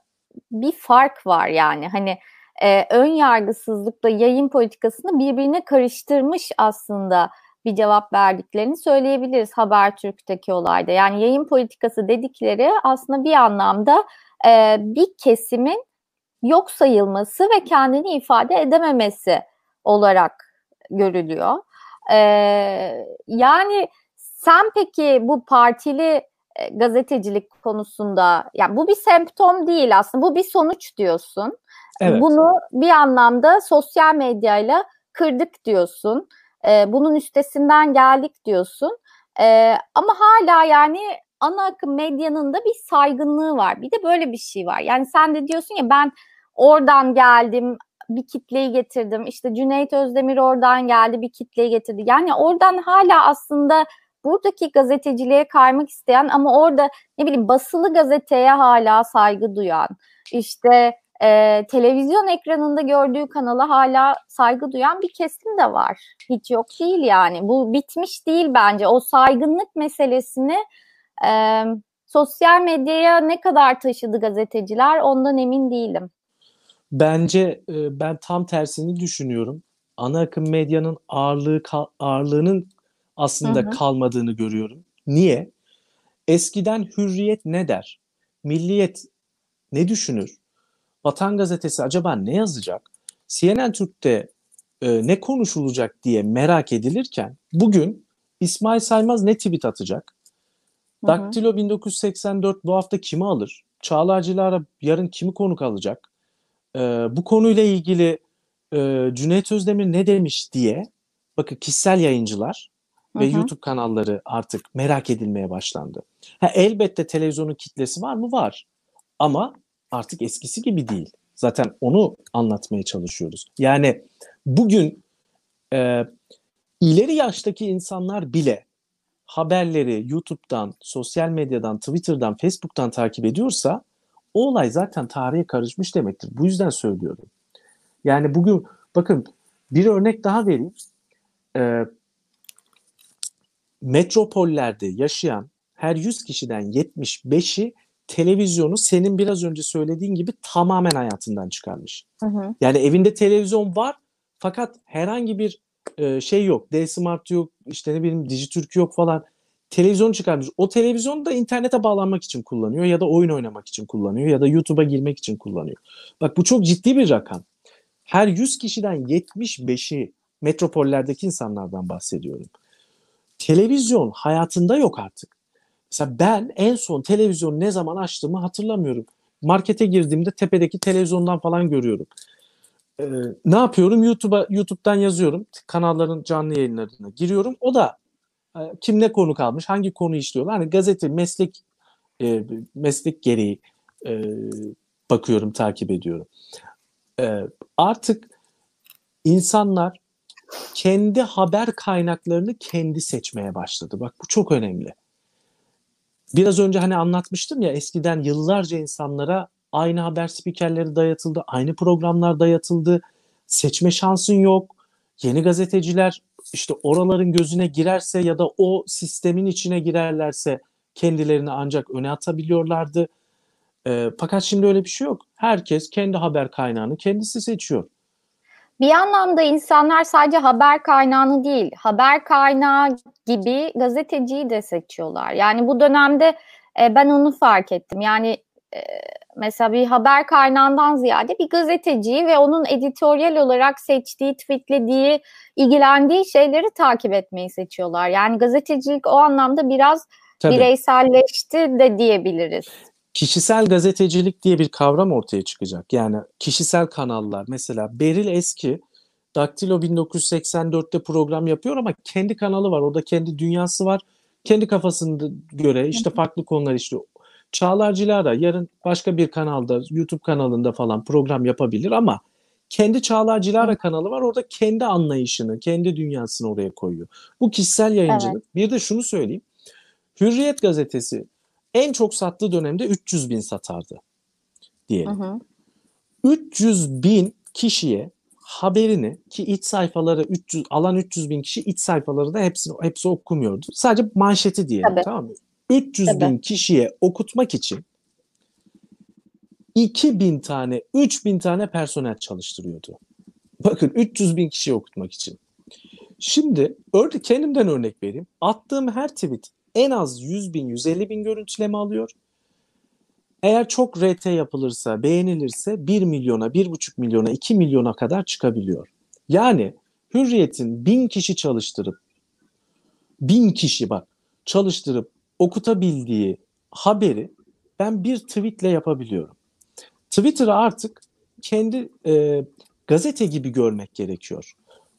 bir fark var yani hani e, ön yargısızlıkla yayın politikasını birbirine karıştırmış aslında bir cevap verdiklerini söyleyebiliriz Habertürk'teki olayda. Yani yayın politikası dedikleri aslında bir anlamda e, bir kesimin yok sayılması ve kendini ifade edememesi olarak görülüyor. E, yani sen peki bu partili e, gazetecilik konusunda yani bu bir semptom değil aslında bu bir sonuç diyorsun. Evet. Bunu bir anlamda sosyal medyayla kırdık diyorsun e, bunun üstesinden geldik diyorsun. E, ama hala yani ana akım medyanın da bir saygınlığı var. Bir de böyle bir şey var. Yani sen de diyorsun ya ben oradan geldim, bir kitleyi getirdim. İşte Cüneyt Özdemir oradan geldi, bir kitleyi getirdi. Yani oradan hala aslında buradaki gazeteciliğe kaymak isteyen ama orada ne bileyim basılı gazeteye hala saygı duyan, işte e, televizyon ekranında gördüğü kanala hala saygı duyan bir kesim de var. Hiç yok değil yani. Bu bitmiş değil bence. O saygınlık meselesini e, sosyal medyaya ne kadar taşıdı gazeteciler ondan emin değilim. Bence e, ben tam tersini düşünüyorum. Ana akım medyanın ağırlığı ağırlığının aslında hı hı. kalmadığını görüyorum. Niye? Eskiden hürriyet ne der? Milliyet ne düşünür? Vatan Gazetesi acaba ne yazacak? CNN Türk'te e, ne konuşulacak diye merak edilirken bugün İsmail Saymaz ne tweet atacak? Hı hı. Daktilo 1984 bu hafta kimi alır? Çağlar Cilara yarın kimi konuk alacak? E, bu konuyla ilgili e, Cüneyt Özdemir ne demiş diye bakın kişisel yayıncılar ve hı hı. YouTube kanalları artık merak edilmeye başlandı. Ha, elbette televizyonun kitlesi var mı? Var. Ama artık eskisi gibi değil. Zaten onu anlatmaya çalışıyoruz. Yani bugün e, ileri yaştaki insanlar bile haberleri YouTube'dan, sosyal medyadan, Twitter'dan, Facebook'tan takip ediyorsa o olay zaten tarihe karışmış demektir. Bu yüzden söylüyorum. Yani bugün bakın bir örnek daha vereyim. Ee, metropollerde yaşayan her 100 kişiden 75'i televizyonu senin biraz önce söylediğin gibi tamamen hayatından çıkarmış. Hı hı. Yani evinde televizyon var fakat herhangi bir e, şey yok. D-Smart yok, işte ne bileyim Dijitürk yok falan. Televizyon çıkarmış. O televizyonu da internete bağlanmak için kullanıyor ya da oyun oynamak için kullanıyor ya da YouTube'a girmek için kullanıyor. Bak bu çok ciddi bir rakam. Her 100 kişiden 75'i metropollerdeki insanlardan bahsediyorum. Televizyon hayatında yok artık. Mesela ben en son televizyonu ne zaman açtığımı hatırlamıyorum. Markete girdiğimde tepedeki televizyondan falan görüyorum. Ee, ne yapıyorum? YouTube'a YouTube'dan yazıyorum. Kanalların canlı yayınlarına giriyorum. O da e, kim ne konu kalmış, hangi konu işliyorlar. Hani gazete, meslek e, meslek gereği e, bakıyorum, takip ediyorum. E, artık insanlar kendi haber kaynaklarını kendi seçmeye başladı. Bak bu çok önemli. Biraz önce hani anlatmıştım ya eskiden yıllarca insanlara aynı haber spikerleri dayatıldı, aynı programlar dayatıldı. Seçme şansın yok. Yeni gazeteciler işte oraların gözüne girerse ya da o sistemin içine girerlerse kendilerini ancak öne atabiliyorlardı. E, fakat şimdi öyle bir şey yok. Herkes kendi haber kaynağını kendisi seçiyor. Bir anlamda insanlar sadece haber kaynağını değil, haber kaynağı gibi gazeteciyi de seçiyorlar. Yani bu dönemde e, ben onu fark ettim. Yani e, mesela bir haber kaynağından ziyade bir gazeteciyi ve onun editoryal olarak seçtiği, tweetlediği, ilgilendiği şeyleri takip etmeyi seçiyorlar. Yani gazetecilik o anlamda biraz Tabii. bireyselleşti de diyebiliriz kişisel gazetecilik diye bir kavram ortaya çıkacak. Yani kişisel kanallar mesela Beril Eski Daktilo 1984'te program yapıyor ama kendi kanalı var. Orada kendi dünyası var. Kendi kafasına göre işte farklı konular işliyor. Çağlar Cilara yarın başka bir kanalda, YouTube kanalında falan program yapabilir ama kendi Çağlar Cilara kanalı var. Orada kendi anlayışını, kendi dünyasını oraya koyuyor. Bu kişisel yayıncılık. Evet. Bir de şunu söyleyeyim. Hürriyet gazetesi en çok sattığı dönemde 300 bin satardı diyelim. Hı hı. 300 bin kişiye haberini ki iç sayfaları 300 alan 300 bin kişi iç sayfaları da hepsi hepsi okumuyordu. Sadece manşeti diyelim Tabii. tamam mı? 300 Tabii. bin kişiye okutmak için 2000 tane 3000 tane personel çalıştırıyordu. Bakın 300 bin kişiyi okutmak için. Şimdi örnek kendimden örnek vereyim. Attığım her tweet en az 100 bin, 150 bin görüntüleme alıyor. Eğer çok RT yapılırsa, beğenilirse 1 milyona, 1,5 milyona, 2 milyona kadar çıkabiliyor. Yani Hürriyet'in 1000 kişi çalıştırıp, 1000 kişi bak çalıştırıp okutabildiği haberi ben bir tweetle yapabiliyorum. Twitter'ı artık kendi e, gazete gibi görmek gerekiyor.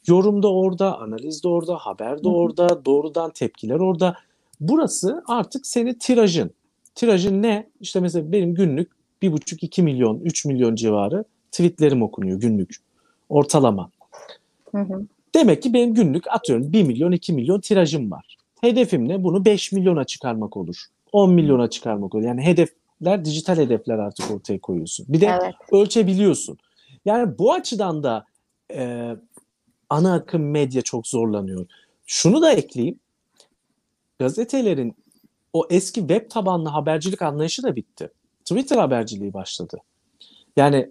Yorumda orada, analiz de orada, haber de orada, doğrudan tepkiler orada. Burası artık senin tirajın. Tirajın ne? İşte mesela benim günlük 1,5-2 milyon, 3 milyon civarı tweetlerim okunuyor günlük. Ortalama. Hı hı. Demek ki benim günlük atıyorum 1 milyon, 2 milyon tirajım var. Hedefim ne? Bunu 5 milyona çıkarmak olur. 10 milyona çıkarmak olur. Yani hedefler, dijital hedefler artık ortaya koyuyorsun. Bir de evet. ölçebiliyorsun. Yani bu açıdan da e, ana akım medya çok zorlanıyor. Şunu da ekleyeyim gazetelerin o eski web tabanlı habercilik anlayışı da bitti. Twitter haberciliği başladı. Yani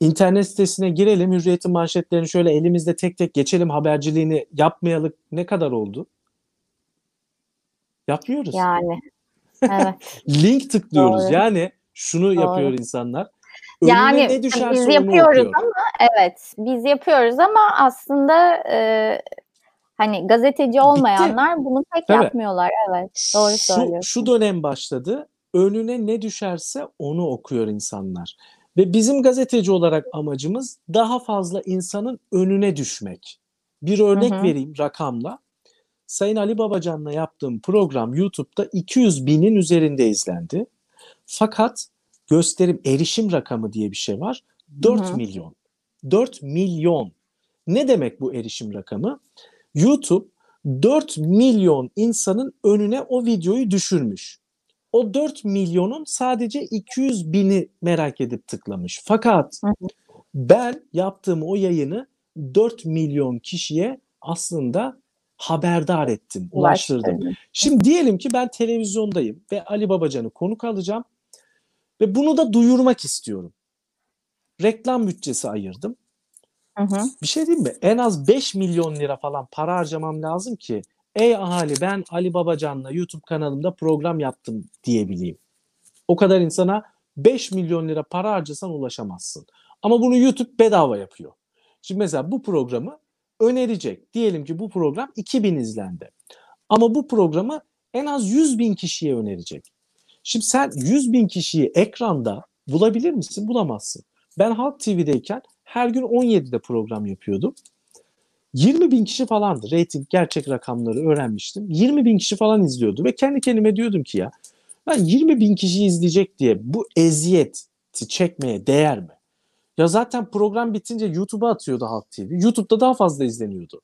internet sitesine girelim, hürriyetin manşetlerini şöyle elimizde tek tek geçelim haberciliğini yapmayalık ne kadar oldu? Yapmıyoruz. Yani. Evet. Link tıklıyoruz. Doğru. Yani şunu Doğru. yapıyor insanlar. Önüne yani ne biz yapıyoruz ama evet biz yapıyoruz ama aslında e, Hani gazeteci olmayanlar Bitti. bunu pek evet. yapmıyorlar. Evet, doğru şu, söylüyorsun. Şu dönem başladı. Önüne ne düşerse onu okuyor insanlar. Ve bizim gazeteci olarak amacımız daha fazla insanın önüne düşmek. Bir örnek hı hı. vereyim rakamla. Sayın Ali Babacan'la yaptığım program YouTube'da 200 binin üzerinde izlendi. Fakat gösterim erişim rakamı diye bir şey var. 4 Hı-hı. milyon. 4 milyon. Ne demek bu erişim rakamı? YouTube 4 milyon insanın önüne o videoyu düşürmüş. O 4 milyonun sadece 200 bini merak edip tıklamış. Fakat ben yaptığım o yayını 4 milyon kişiye aslında haberdar ettim, ulaştırdım. Şimdi diyelim ki ben televizyondayım ve Ali Babacan'ı konuk alacağım ve bunu da duyurmak istiyorum. Reklam bütçesi ayırdım. Hı hı. Bir şey diyeyim mi? En az 5 milyon lira falan para harcamam lazım ki ey ahali ben Ali Babacan'la YouTube kanalımda program yaptım diyebileyim. O kadar insana 5 milyon lira para harcasan ulaşamazsın. Ama bunu YouTube bedava yapıyor. Şimdi mesela bu programı önerecek. Diyelim ki bu program 2000 izlendi. Ama bu programı en az 100 bin kişiye önerecek. Şimdi sen 100 bin kişiyi ekranda bulabilir misin? Bulamazsın. Ben Halk TV'deyken her gün 17'de program yapıyordum. 20 bin kişi falandı. Rating gerçek rakamları öğrenmiştim. 20 bin kişi falan izliyordu ve kendi kendime diyordum ki ya ben 20 bin kişi izleyecek diye bu eziyeti çekmeye değer mi? Ya zaten program bitince YouTube'a atıyordu Halk TV. YouTube'da daha fazla izleniyordu.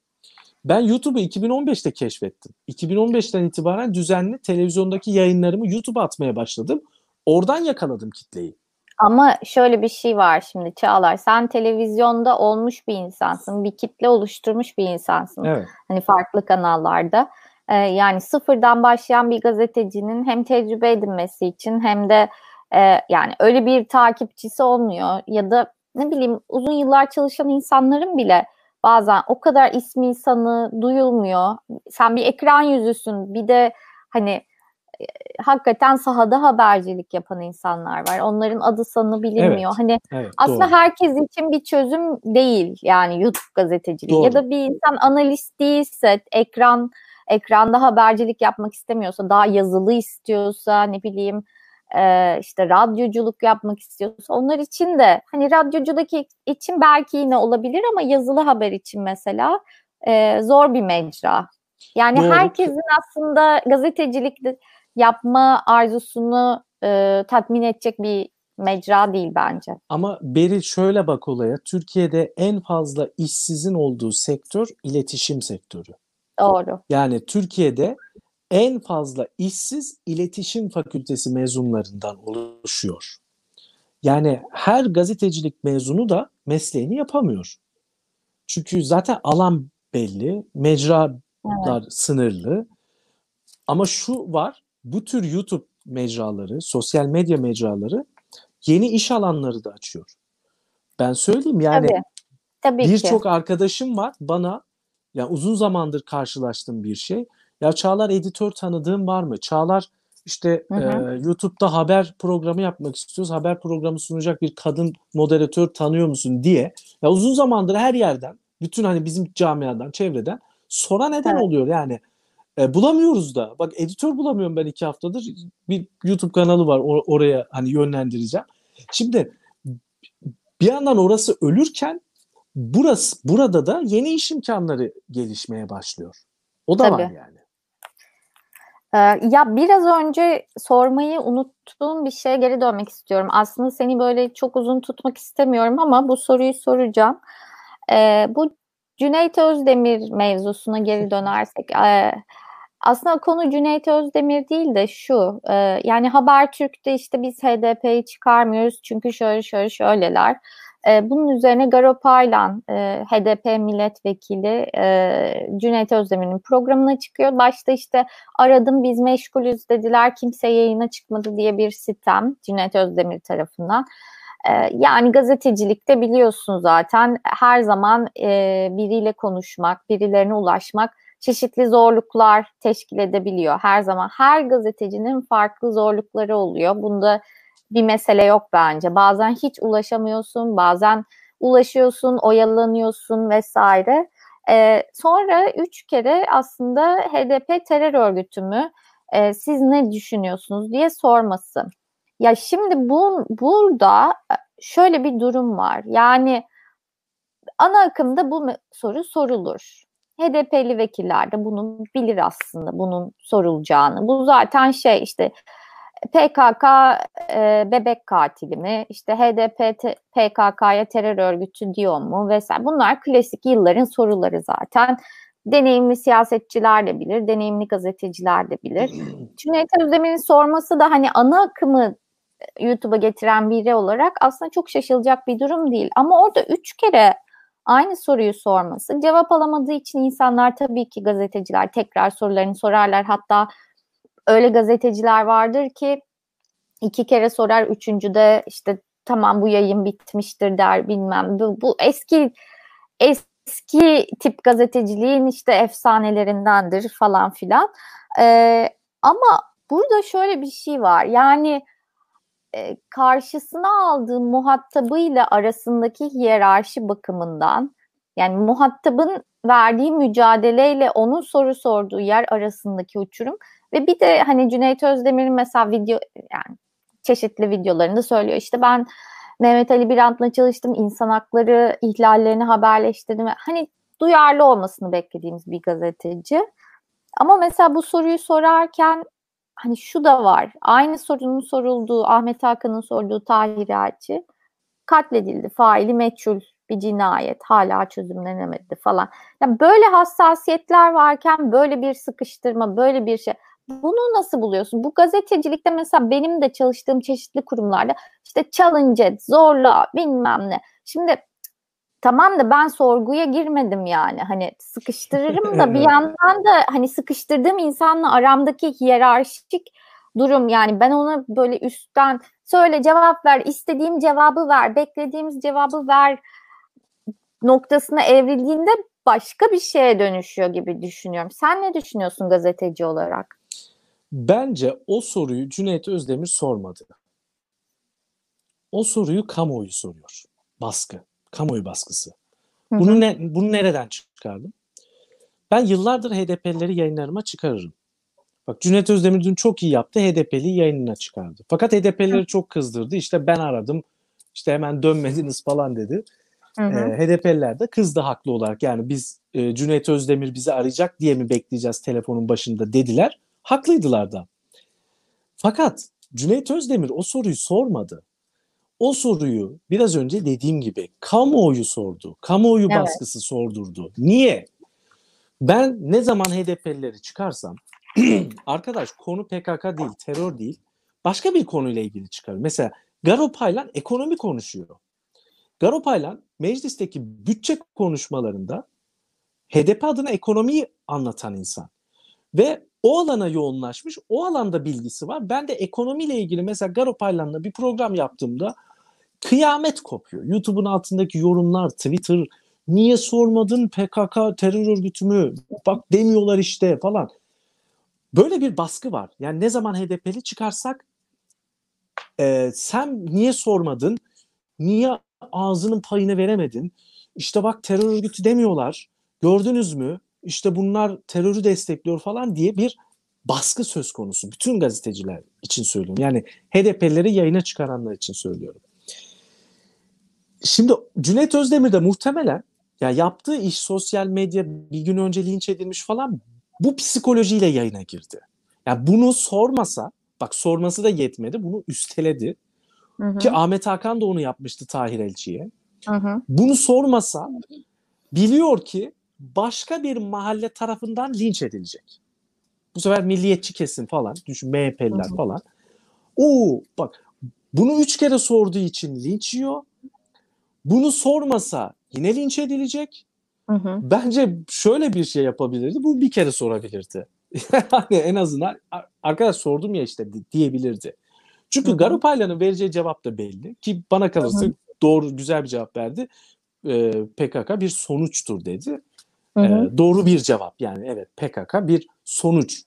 Ben YouTube'u 2015'te keşfettim. 2015'ten itibaren düzenli televizyondaki yayınlarımı YouTube'a atmaya başladım. Oradan yakaladım kitleyi. Ama şöyle bir şey var şimdi Çağlar. Sen televizyonda olmuş bir insansın. Bir kitle oluşturmuş bir insansın. Evet. Hani farklı kanallarda. Ee, yani sıfırdan başlayan bir gazetecinin hem tecrübe edinmesi için hem de e, yani öyle bir takipçisi olmuyor. Ya da ne bileyim uzun yıllar çalışan insanların bile bazen o kadar ismi insanı duyulmuyor. Sen bir ekran yüzüsün. Bir de hani hakikaten sahada habercilik yapan insanlar var. Onların adı sanı bilinmiyor. Evet, hani evet, aslında doğru. herkes için bir çözüm değil yani YouTube gazeteciliği doğru. ya da bir insan analist değilse ekran ekranda habercilik yapmak istemiyorsa daha yazılı istiyorsa ne bileyim e, işte radyoculuk yapmak istiyorsa onlar için de hani radyocudaki için belki yine olabilir ama yazılı haber için mesela e, zor bir mecra. Yani Doğru. herkesin aslında gazetecilikte yapma arzusunu e, tatmin edecek bir mecra değil bence. Ama Beri şöyle bak olaya. Türkiye'de en fazla işsizin olduğu sektör iletişim sektörü. Doğru. Yani Türkiye'de en fazla işsiz iletişim fakültesi mezunlarından oluşuyor. Yani her gazetecilik mezunu da mesleğini yapamıyor. Çünkü zaten alan belli, mecralar evet. sınırlı. Ama şu var, bu tür YouTube mecraları, sosyal medya mecraları yeni iş alanları da açıyor. Ben söyleyeyim yani Tabii. Tabii birçok arkadaşım var bana ya uzun zamandır karşılaştığım bir şey. Ya Çağlar editör tanıdığım var mı? Çağlar işte hı hı. E, YouTube'da haber programı yapmak istiyoruz. Haber programı sunacak bir kadın moderatör tanıyor musun diye. Ya uzun zamandır her yerden, bütün hani bizim camiadan, çevreden sonra neden evet. oluyor yani? E, bulamıyoruz da. Bak editör bulamıyorum ben iki haftadır. Bir YouTube kanalı var or- oraya hani yönlendireceğim. Şimdi bir yandan orası ölürken burası burada da yeni iş imkanları gelişmeye başlıyor. O da Tabii. var yani. Ee, ya biraz önce sormayı unuttuğum bir şeye geri dönmek istiyorum. Aslında seni böyle çok uzun tutmak istemiyorum ama bu soruyu soracağım. Ee, bu Cüneyt Özdemir mevzusuna geri dönersek, e, aslında konu Cüneyt Özdemir değil de şu, e, yani Habertürk'te işte biz HDP'yi çıkarmıyoruz çünkü şöyle şöyle şöyleler. E, bunun üzerine Garo Paylan, HDP milletvekili Cüneyt Özdemir'in programına çıkıyor. Başta işte aradım biz meşgulüz dediler kimse yayına çıkmadı diye bir sitem Cüneyt Özdemir tarafından. E, yani gazetecilikte biliyorsun zaten her zaman e, biriyle konuşmak, birilerine ulaşmak çeşitli zorluklar teşkil edebiliyor. Her zaman her gazetecinin farklı zorlukları oluyor. Bunda bir mesele yok bence. Bazen hiç ulaşamıyorsun, bazen ulaşıyorsun, oyalanıyorsun vesaire. Ee, sonra üç kere aslında HDP terör örgütü mü? Ee, siz ne düşünüyorsunuz diye sorması. Ya şimdi bu burada şöyle bir durum var. Yani ana akımda bu soru sorulur. HDP'li vekiller de bunu bilir aslında bunun sorulacağını. Bu zaten şey işte PKK e, bebek katili mi? İşte HDP PKK'ya terör örgütü diyor mu vesaire. Bunlar klasik yılların soruları zaten. Deneyimli siyasetçiler de bilir, deneyimli gazeteciler de bilir. Cüneyt Özdemir'in sorması da hani ana akımı YouTube'a getiren biri olarak aslında çok şaşılacak bir durum değil. Ama orada üç kere aynı soruyu sorması, cevap alamadığı için insanlar tabii ki gazeteciler tekrar sorularını sorarlar. Hatta öyle gazeteciler vardır ki iki kere sorar, üçüncüde işte tamam bu yayın bitmiştir der bilmem. Bu, bu eski eski tip gazeteciliğin işte efsanelerindendir falan filan. Ee, ama burada şöyle bir şey var. Yani e, karşısına aldığı muhatabıyla arasındaki hiyerarşi bakımından yani muhatabın verdiği mücadeleyle onun soru sorduğu yer arasındaki uçurum ve bir de hani Cüneyt Özdemir'in mesela video yani çeşitli videolarında söylüyor işte ben Mehmet Ali Birant'la çalıştım insan hakları ihlallerini haberleştirdim. Hani duyarlı olmasını beklediğimiz bir gazeteci. Ama mesela bu soruyu sorarken hani şu da var. Aynı sorunun sorulduğu, Ahmet Hakan'ın sorduğu Tahir Elçi katledildi. Faili meçhul bir cinayet. Hala çözümlenemedi falan. Yani böyle hassasiyetler varken böyle bir sıkıştırma, böyle bir şey. Bunu nasıl buluyorsun? Bu gazetecilikte mesela benim de çalıştığım çeşitli kurumlarda işte challenge zorla, bilmem ne. Şimdi tamam da ben sorguya girmedim yani. Hani sıkıştırırım da bir yandan da hani sıkıştırdığım insanla aramdaki hiyerarşik durum yani ben ona böyle üstten söyle cevap ver, istediğim cevabı ver, beklediğimiz cevabı ver noktasına evrildiğinde başka bir şeye dönüşüyor gibi düşünüyorum. Sen ne düşünüyorsun gazeteci olarak? Bence o soruyu Cüneyt Özdemir sormadı. O soruyu kamuoyu soruyor. Baskı kamuoyu baskısı. Bunu ne bunu nereden çıkardım? Ben yıllardır HDP'lileri yayınlarıma çıkarırım. Bak Cüneyt Özdemir dün çok iyi yaptı. HDP'li yayınına çıkardı. Fakat HDP'lileri çok kızdırdı. İşte ben aradım. İşte hemen dönmediniz falan dedi. Hı hı. E, HDP'liler de kızdı haklı olarak. Yani biz e, Cüneyt Özdemir bizi arayacak diye mi bekleyeceğiz telefonun başında dediler. Haklıydılar da. Fakat Cüneyt Özdemir o soruyu sormadı o soruyu biraz önce dediğim gibi kamuoyu sordu. Kamuoyu evet. baskısı sordurdu. Niye? Ben ne zaman HDP'lileri çıkarsam arkadaş konu PKK değil, terör değil. Başka bir konuyla ilgili çıkar. Mesela Garo Paylan ekonomi konuşuyor. Garo Paylan meclisteki bütçe konuşmalarında HDP adına ekonomiyi anlatan insan. Ve o alana yoğunlaşmış, o alanda bilgisi var. Ben de ekonomiyle ilgili mesela Garo Paylan'la bir program yaptığımda kıyamet kopuyor. YouTube'un altındaki yorumlar, Twitter, niye sormadın PKK terör örgütü mü? Bak demiyorlar işte falan. Böyle bir baskı var. Yani ne zaman HDP'li çıkarsak e, sen niye sormadın? Niye ağzının payını veremedin? İşte bak terör örgütü demiyorlar. Gördünüz mü? İşte bunlar terörü destekliyor falan diye bir baskı söz konusu. Bütün gazeteciler için söylüyorum. Yani HDP'lileri yayına çıkaranlar için söylüyorum. Şimdi Cüneyt Özdemir de muhtemelen ya yaptığı iş sosyal medya bir gün önce linç edilmiş falan bu psikolojiyle yayına girdi. Yani bunu sormasa bak sorması da yetmedi bunu üsteledi. Hı hı. Ki Ahmet Hakan da onu yapmıştı Tahir Elçi'ye. Hı hı. Bunu sormasa biliyor ki başka bir mahalle tarafından linç edilecek. Bu sefer milliyetçi kesim falan, düşün MHP'liler hı hı. falan. Oo bak bunu üç kere sorduğu için linç yiyor. Bunu sormasa yine linç edilecek. Hı hı. Bence şöyle bir şey yapabilirdi. Bu bir kere sorabilirdi. yani en azından arkadaş sordum ya işte diyebilirdi. Çünkü hı vereceği cevap da belli. Ki bana kalırsa hı hı. doğru güzel bir cevap verdi. Ee, PKK bir sonuçtur dedi. Hı hı. Ee, doğru bir cevap yani evet PKK bir sonuç.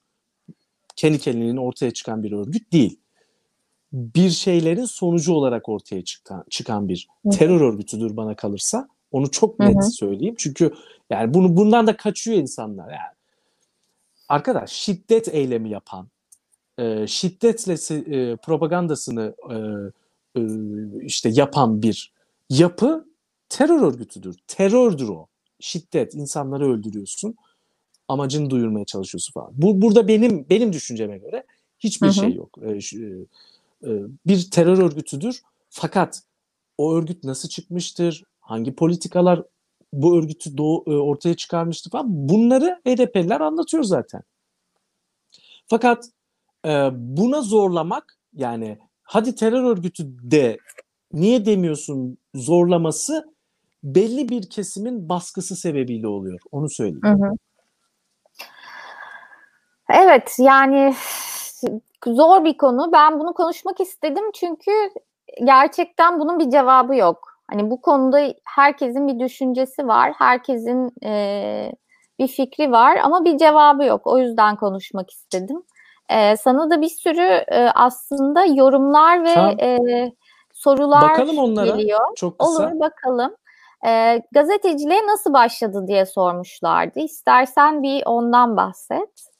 Kendi kendiliğine ortaya çıkan bir örgüt değil bir şeylerin sonucu olarak ortaya çıkan, çıkan bir terör örgütüdür bana kalırsa. Onu çok net Hı-hı. söyleyeyim. Çünkü yani bunu bundan da kaçıyor insanlar yani. Arkadaş şiddet eylemi yapan, e, şiddetle e, propagandasını e, e, işte yapan bir yapı terör örgütüdür. Terördür o. Şiddet, insanları öldürüyorsun. Amacını duyurmaya çalışıyorsun falan. Bu burada benim benim düşünceme göre Hiçbir hı hı. şey yok. E, şu, e, bir terör örgütüdür. Fakat o örgüt nasıl çıkmıştır? Hangi politikalar bu örgütü doğu, e, ortaya çıkarmıştı falan. Bunları HDP'liler anlatıyor zaten. Fakat e, buna zorlamak yani hadi terör örgütü de niye demiyorsun zorlaması belli bir kesimin baskısı sebebiyle oluyor. Onu söyleyeyim. Hı hı. Evet yani zor bir konu. Ben bunu konuşmak istedim çünkü gerçekten bunun bir cevabı yok. Hani bu konuda herkesin bir düşüncesi var, herkesin e, bir fikri var ama bir cevabı yok. O yüzden konuşmak istedim. E, sana da bir sürü e, aslında yorumlar ve tamam. e, sorular bakalım onlara. geliyor. Çok kısa. Olur bakalım. E, gazeteciliğe nasıl başladı diye sormuşlardı. İstersen bir ondan bahset.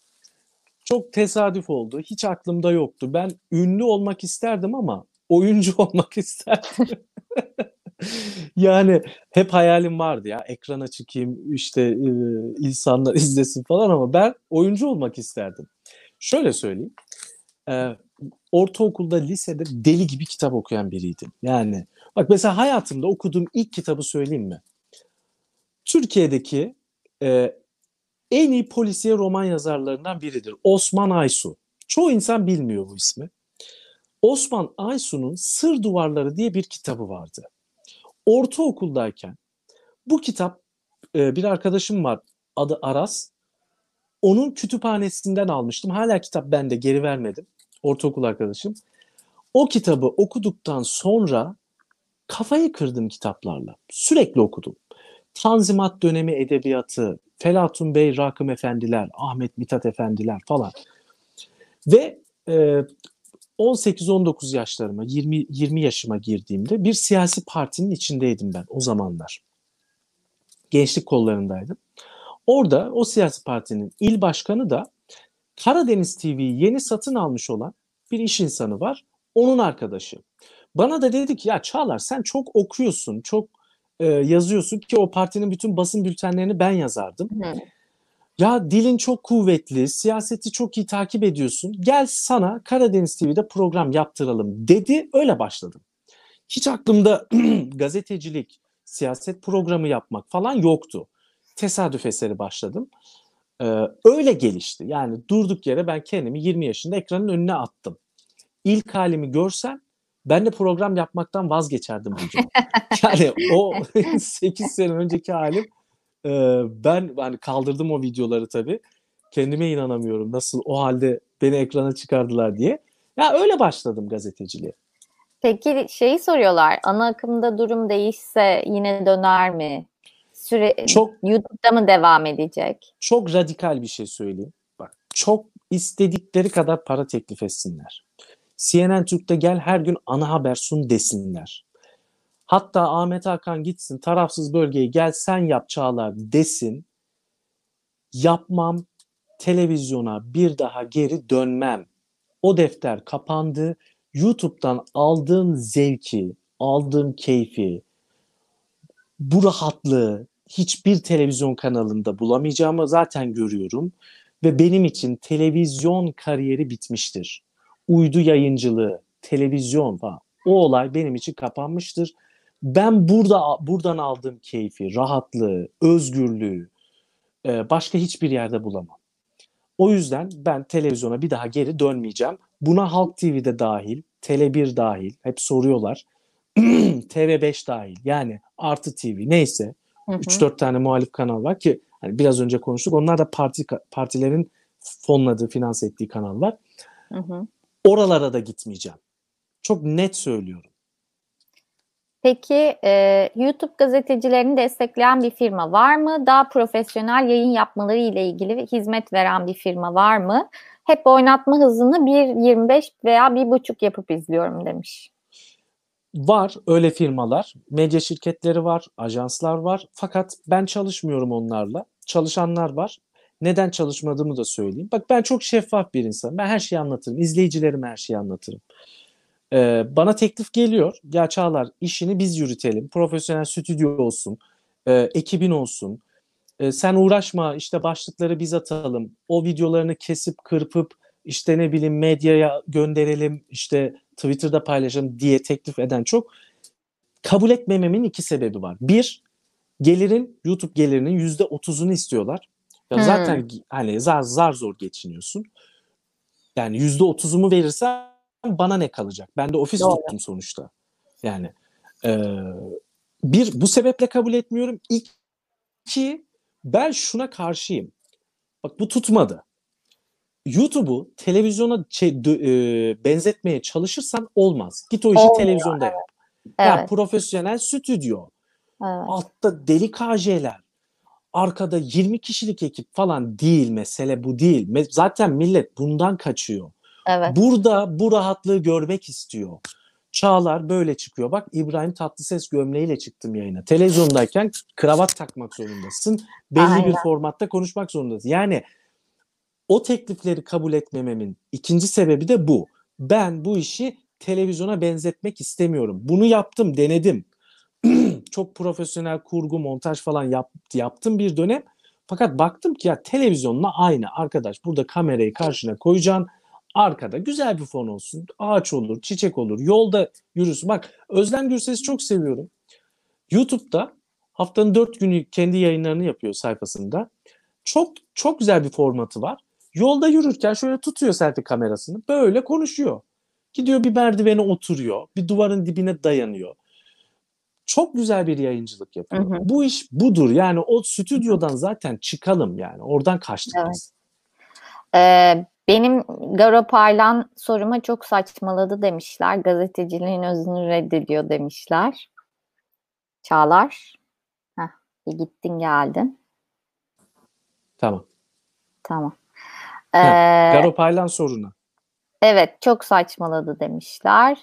Çok tesadüf oldu. Hiç aklımda yoktu. Ben ünlü olmak isterdim ama oyuncu olmak isterdim. yani hep hayalim vardı ya ekrana çıkayım işte e, insanlar izlesin falan ama ben oyuncu olmak isterdim. Şöyle söyleyeyim. E, ortaokulda, lisede deli gibi kitap okuyan biriydim. Yani bak mesela hayatımda okuduğum ilk kitabı söyleyeyim mi? Türkiye'deki e, en iyi polisiye roman yazarlarından biridir. Osman Aysu. Çoğu insan bilmiyor bu ismi. Osman Aysu'nun Sır Duvarları diye bir kitabı vardı. Ortaokuldayken bu kitap e, bir arkadaşım var adı Aras. Onun kütüphanesinden almıştım. Hala kitap bende geri vermedim. Ortaokul arkadaşım. O kitabı okuduktan sonra kafayı kırdım kitaplarla. Sürekli okudum. Tanzimat dönemi edebiyatı, Felatun Bey, Rakım Efendiler, Ahmet Mithat Efendiler falan. Ve e, 18-19 yaşlarıma, 20, 20 yaşıma girdiğimde bir siyasi partinin içindeydim ben o zamanlar. Gençlik kollarındaydım. Orada o siyasi partinin il başkanı da Karadeniz TV'yi yeni satın almış olan bir iş insanı var. Onun arkadaşı. Bana da dedi ki ya Çağlar sen çok okuyorsun, çok e, yazıyorsun ki o partinin bütün basın bültenlerini ben yazardım. Hı. Ya dilin çok kuvvetli, siyaseti çok iyi takip ediyorsun. Gel sana Karadeniz TV'de program yaptıralım dedi. Öyle başladım. Hiç aklımda gazetecilik, siyaset programı yapmak falan yoktu. Tesadüf eseri başladım. Ee, öyle gelişti. Yani durduk yere ben kendimi 20 yaşında ekranın önüne attım. İlk halimi görsen ben de program yapmaktan vazgeçerdim hocam. yani o 8 sene önceki halim e, ben hani kaldırdım o videoları tabii. Kendime inanamıyorum nasıl o halde beni ekrana çıkardılar diye. Ya öyle başladım gazeteciliğe. Peki şeyi soruyorlar. Ana akımda durum değişse yine döner mi? Süre çok YouTube'da mı devam edecek? Çok radikal bir şey söyleyeyim. Bak çok istedikleri kadar para teklif etsinler. CNN Türk'te gel her gün ana haber sun desinler. Hatta Ahmet Hakan gitsin tarafsız bölgeyi gel sen yap Çağlar desin. Yapmam televizyona bir daha geri dönmem. O defter kapandı. YouTube'dan aldığım zevki, aldığım keyfi, bu rahatlığı hiçbir televizyon kanalında bulamayacağımı zaten görüyorum ve benim için televizyon kariyeri bitmiştir uydu yayıncılığı, televizyon falan o olay benim için kapanmıştır. Ben burada buradan aldığım keyfi, rahatlığı, özgürlüğü e, başka hiçbir yerde bulamam. O yüzden ben televizyona bir daha geri dönmeyeceğim. Buna Halk TV'de dahil, Tele1 dahil, hep soruyorlar. TV5 dahil yani Artı TV neyse 3-4 tane muhalif kanal var ki hani biraz önce konuştuk. Onlar da parti partilerin fonladığı, finanse ettiği kanallar. Hı hı. Oralara da gitmeyeceğim. Çok net söylüyorum. Peki e, YouTube gazetecilerini destekleyen bir firma var mı? Daha profesyonel yayın yapmaları ile ilgili hizmet veren bir firma var mı? Hep oynatma hızını 1.25 veya 1.5 yapıp izliyorum demiş. Var öyle firmalar, medya şirketleri var, ajanslar var. Fakat ben çalışmıyorum onlarla. Çalışanlar var. Neden çalışmadığımı da söyleyeyim. Bak ben çok şeffaf bir insanım. Ben her şeyi anlatırım. İzleyicilerime her şeyi anlatırım. Ee, bana teklif geliyor. Ya Çağlar işini biz yürütelim. Profesyonel stüdyo olsun. E, ekibin olsun. E, sen uğraşma işte başlıkları biz atalım. O videolarını kesip kırpıp işte ne bileyim medyaya gönderelim, işte Twitter'da paylaşalım diye teklif eden çok kabul etmememin iki sebebi var. Bir, gelirin YouTube gelirinin yüzde otuzunu istiyorlar. Ya hmm. zaten hani zar, zar zor geçiniyorsun. Yani yüzde otuzumu verirsen bana ne kalacak? Ben de ofis Doğru. tuttum sonuçta. Yani e, bir bu sebeple kabul etmiyorum. İki ben şuna karşıyım. Bak bu tutmadı. YouTube'u televizyona şey, e, benzetmeye çalışırsan olmaz. Git o işi Olmuyor, televizyonda evet. yap. Evet. Ya profesyonel stüdyo. Evet. Altta deli KJ'ler. Arkada 20 kişilik ekip falan değil mesele bu değil. Zaten millet bundan kaçıyor. Evet. Burada bu rahatlığı görmek istiyor. Çağlar böyle çıkıyor. Bak İbrahim Tatlıses gömleğiyle çıktım yayına. Televizyondayken kravat takmak zorundasın. Belli Aynen. bir formatta konuşmak zorundasın. Yani o teklifleri kabul etmememin ikinci sebebi de bu. Ben bu işi televizyona benzetmek istemiyorum. Bunu yaptım, denedim. Çok profesyonel kurgu, montaj falan yap, yaptım bir dönem. Fakat baktım ki ya televizyonla aynı arkadaş. Burada kamerayı karşına koyacaksın. Arkada güzel bir fon olsun. Ağaç olur, çiçek olur. Yolda yürüsün. Bak Özlem Gürses'i çok seviyorum. YouTube'da haftanın dört günü kendi yayınlarını yapıyor sayfasında. Çok çok güzel bir formatı var. Yolda yürürken şöyle tutuyor selfie kamerasını. Böyle konuşuyor. Gidiyor bir merdivene oturuyor. Bir duvarın dibine dayanıyor. Çok güzel bir yayıncılık yapıyor. Hı hı. Bu iş budur. Yani o stüdyodan zaten çıkalım yani. Oradan kaçtık evet. biz. Ee, benim Garo Parlan soruma çok saçmaladı demişler. Gazeteciliğin özünü reddediyor demişler. Çağlar. Heh, bir gittin geldin. Tamam. Tamam. Ee, Garo Paylan sorunu. Evet çok saçmaladı demişler.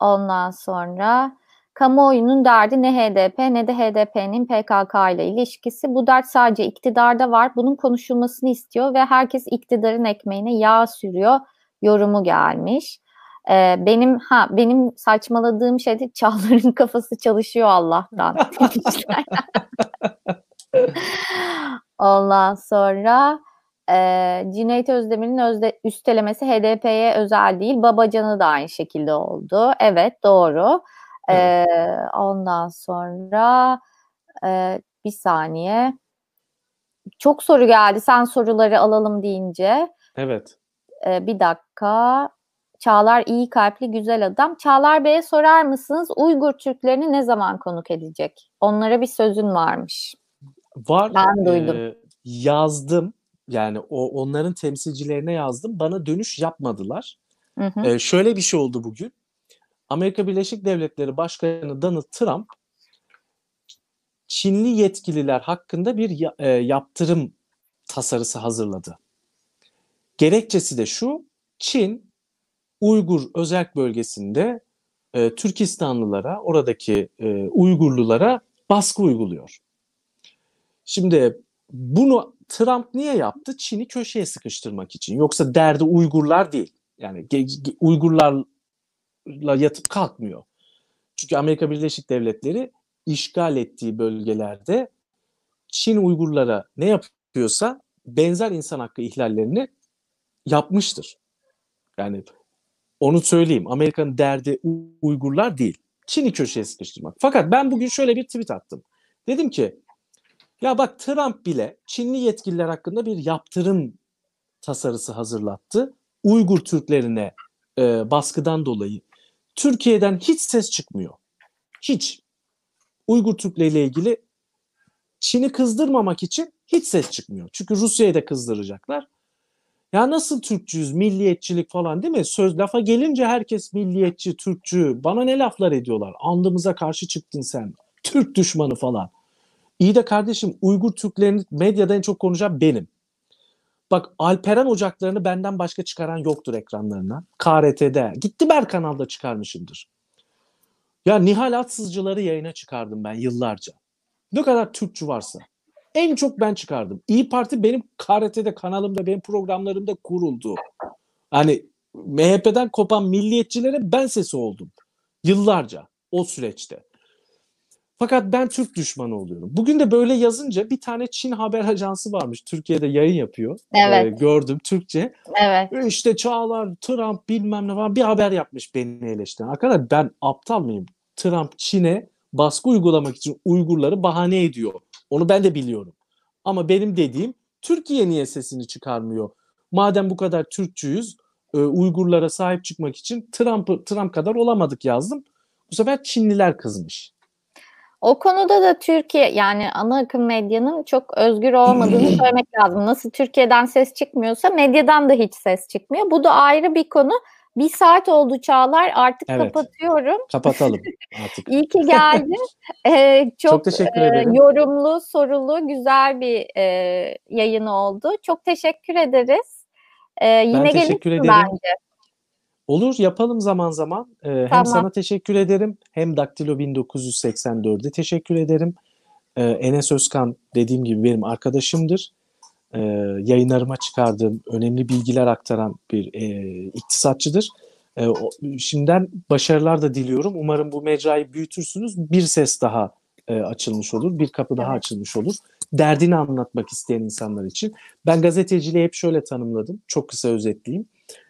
Ondan sonra kamuoyunun derdi ne HDP ne de HDP'nin PKK ile ilişkisi. Bu dert sadece iktidarda var. Bunun konuşulmasını istiyor ve herkes iktidarın ekmeğine yağ sürüyor. Yorumu gelmiş. Ee, benim ha benim saçmaladığım şey de Çağlar'ın kafası çalışıyor Allah'tan. Ondan sonra e, Cüneyt Özdemir'in özde, üstelemesi HDP'ye özel değil. Babacan'ı da aynı şekilde oldu. Evet doğru. Evet. E, ondan sonra e, bir saniye. Çok soru geldi. Sen soruları alalım deyince. Evet. E, bir dakika. Çağlar iyi kalpli güzel adam. Çağlar Bey'e sorar mısınız Uygur Türklerini ne zaman konuk edecek? Onlara bir sözün varmış. Var. Ben duydum. E, yazdım yani o onların temsilcilerine yazdım. Bana dönüş yapmadılar. Hı hı. Ee, şöyle bir şey oldu bugün. Amerika Birleşik Devletleri Başkanı Donald Trump Çinli yetkililer hakkında bir e, yaptırım tasarısı hazırladı. Gerekçesi de şu. Çin Uygur özerk bölgesinde e, Türkistanlılara, oradaki e, Uygurlulara baskı uyguluyor. Şimdi bunu Trump niye yaptı? Çin'i köşeye sıkıştırmak için. Yoksa derdi Uygurlar değil. Yani Uygurlarla yatıp kalkmıyor. Çünkü Amerika Birleşik Devletleri işgal ettiği bölgelerde Çin Uygurlara ne yapıyorsa benzer insan hakkı ihlallerini yapmıştır. Yani onu söyleyeyim. Amerika'nın derdi Uygurlar değil. Çin'i köşeye sıkıştırmak. Fakat ben bugün şöyle bir tweet attım. Dedim ki ya bak Trump bile Çinli yetkililer hakkında bir yaptırım tasarısı hazırlattı. Uygur Türklerine e, baskıdan dolayı. Türkiye'den hiç ses çıkmıyor. Hiç. Uygur Türkleriyle ilgili Çin'i kızdırmamak için hiç ses çıkmıyor. Çünkü Rusya'yı da kızdıracaklar. Ya nasıl Türkçüyüz, milliyetçilik falan değil mi? Söz lafa gelince herkes milliyetçi, Türkçü. Bana ne laflar ediyorlar? Andımıza karşı çıktın sen. Türk düşmanı falan. İyi de kardeşim Uygur Türklerini medyada en çok konuşan benim. Bak Alperen ocaklarını benden başka çıkaran yoktur ekranlarına. KRT'de. Gitti Ber kanalda çıkarmışımdır. Ya Nihal Atsızcıları yayına çıkardım ben yıllarca. Ne kadar Türkçü varsa. En çok ben çıkardım. İyi Parti benim KRT'de kanalımda benim programlarımda kuruldu. Hani MHP'den kopan milliyetçilere ben sesi oldum. Yıllarca o süreçte. Fakat ben Türk düşmanı oluyorum. Bugün de böyle yazınca bir tane Çin haber ajansı varmış. Türkiye'de yayın yapıyor. Evet. Ee, gördüm Türkçe. Evet. E İşte Çağlar, Trump bilmem ne falan bir haber yapmış beni eleştiren. Arkadaşlar ben aptal mıyım? Trump Çin'e baskı uygulamak için Uygurları bahane ediyor. Onu ben de biliyorum. Ama benim dediğim Türkiye niye sesini çıkarmıyor? Madem bu kadar Türkçüyüz, e, Uygurlara sahip çıkmak için Trump Trump kadar olamadık yazdım. Bu sefer Çinliler kızmış. O konuda da Türkiye yani ana akım medyanın çok özgür olmadığını söylemek lazım. Nasıl Türkiye'den ses çıkmıyorsa medyadan da hiç ses çıkmıyor. Bu da ayrı bir konu. Bir saat oldu Çağlar artık Evet. kapatıyorum. Kapatalım artık. İyi ki geldin. Ee, çok Çok teşekkür e, ederim. yorumlu, sorulu, güzel bir e, yayın oldu. Çok teşekkür ederiz. Ee, yine teşekkür gelirsin ederim. bence. Olur yapalım zaman zaman. Ee, hem Tamam. sana teşekkür ederim hem Daktilo 1984'e teşekkür ederim. Ee, Enes Özkan dediğim gibi benim arkadaşımdır. Ee, yayınlarıma çıkardığım önemli bilgiler aktaran bir e, iktisatçıdır. Ee, o- şimdiden başarılar da diliyorum. Umarım bu mecrayı büyütürsünüz. Bir ses daha e, açılmış olur. Bir kapı daha Evet. açılmış olur. Derdini anlatmak isteyen insanlar için. Ben gazeteciliği hep şöyle tanımladım. Çok kısa özetleyeyim.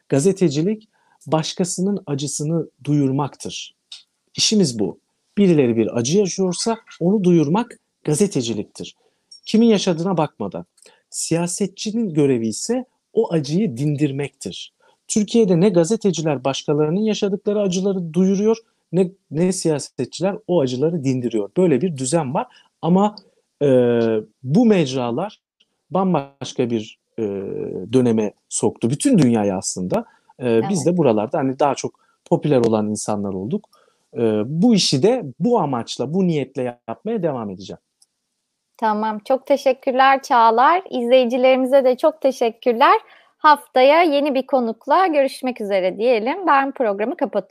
Gazetecilik başkasının acısını duyurmaktır. İşimiz bu. Birileri bir acı yaşıyorsa onu duyurmak gazeteciliktir. Kimin yaşadığına bakmadan. Siyasetçinin görevi ise o acıyı dindirmektir. Türkiye'de ne gazeteciler başkalarının yaşadıkları acıları duyuruyor ne, ne siyasetçiler o acıları dindiriyor. Böyle bir düzen var ama e, bu mecralar bambaşka bir e, döneme soktu. Bütün dünyayı aslında. E, Biz de buralarda hani daha çok popüler olan insanlar olduk. E, bu işi de bu amaçla, bu niyetle yapmaya devam edeceğim. Tamam. Çok teşekkürler Çağlar. İzleyicilerimize de çok teşekkürler. Haftaya yeni bir konukla görüşmek üzere diyelim. Ben programı kapatıyorum.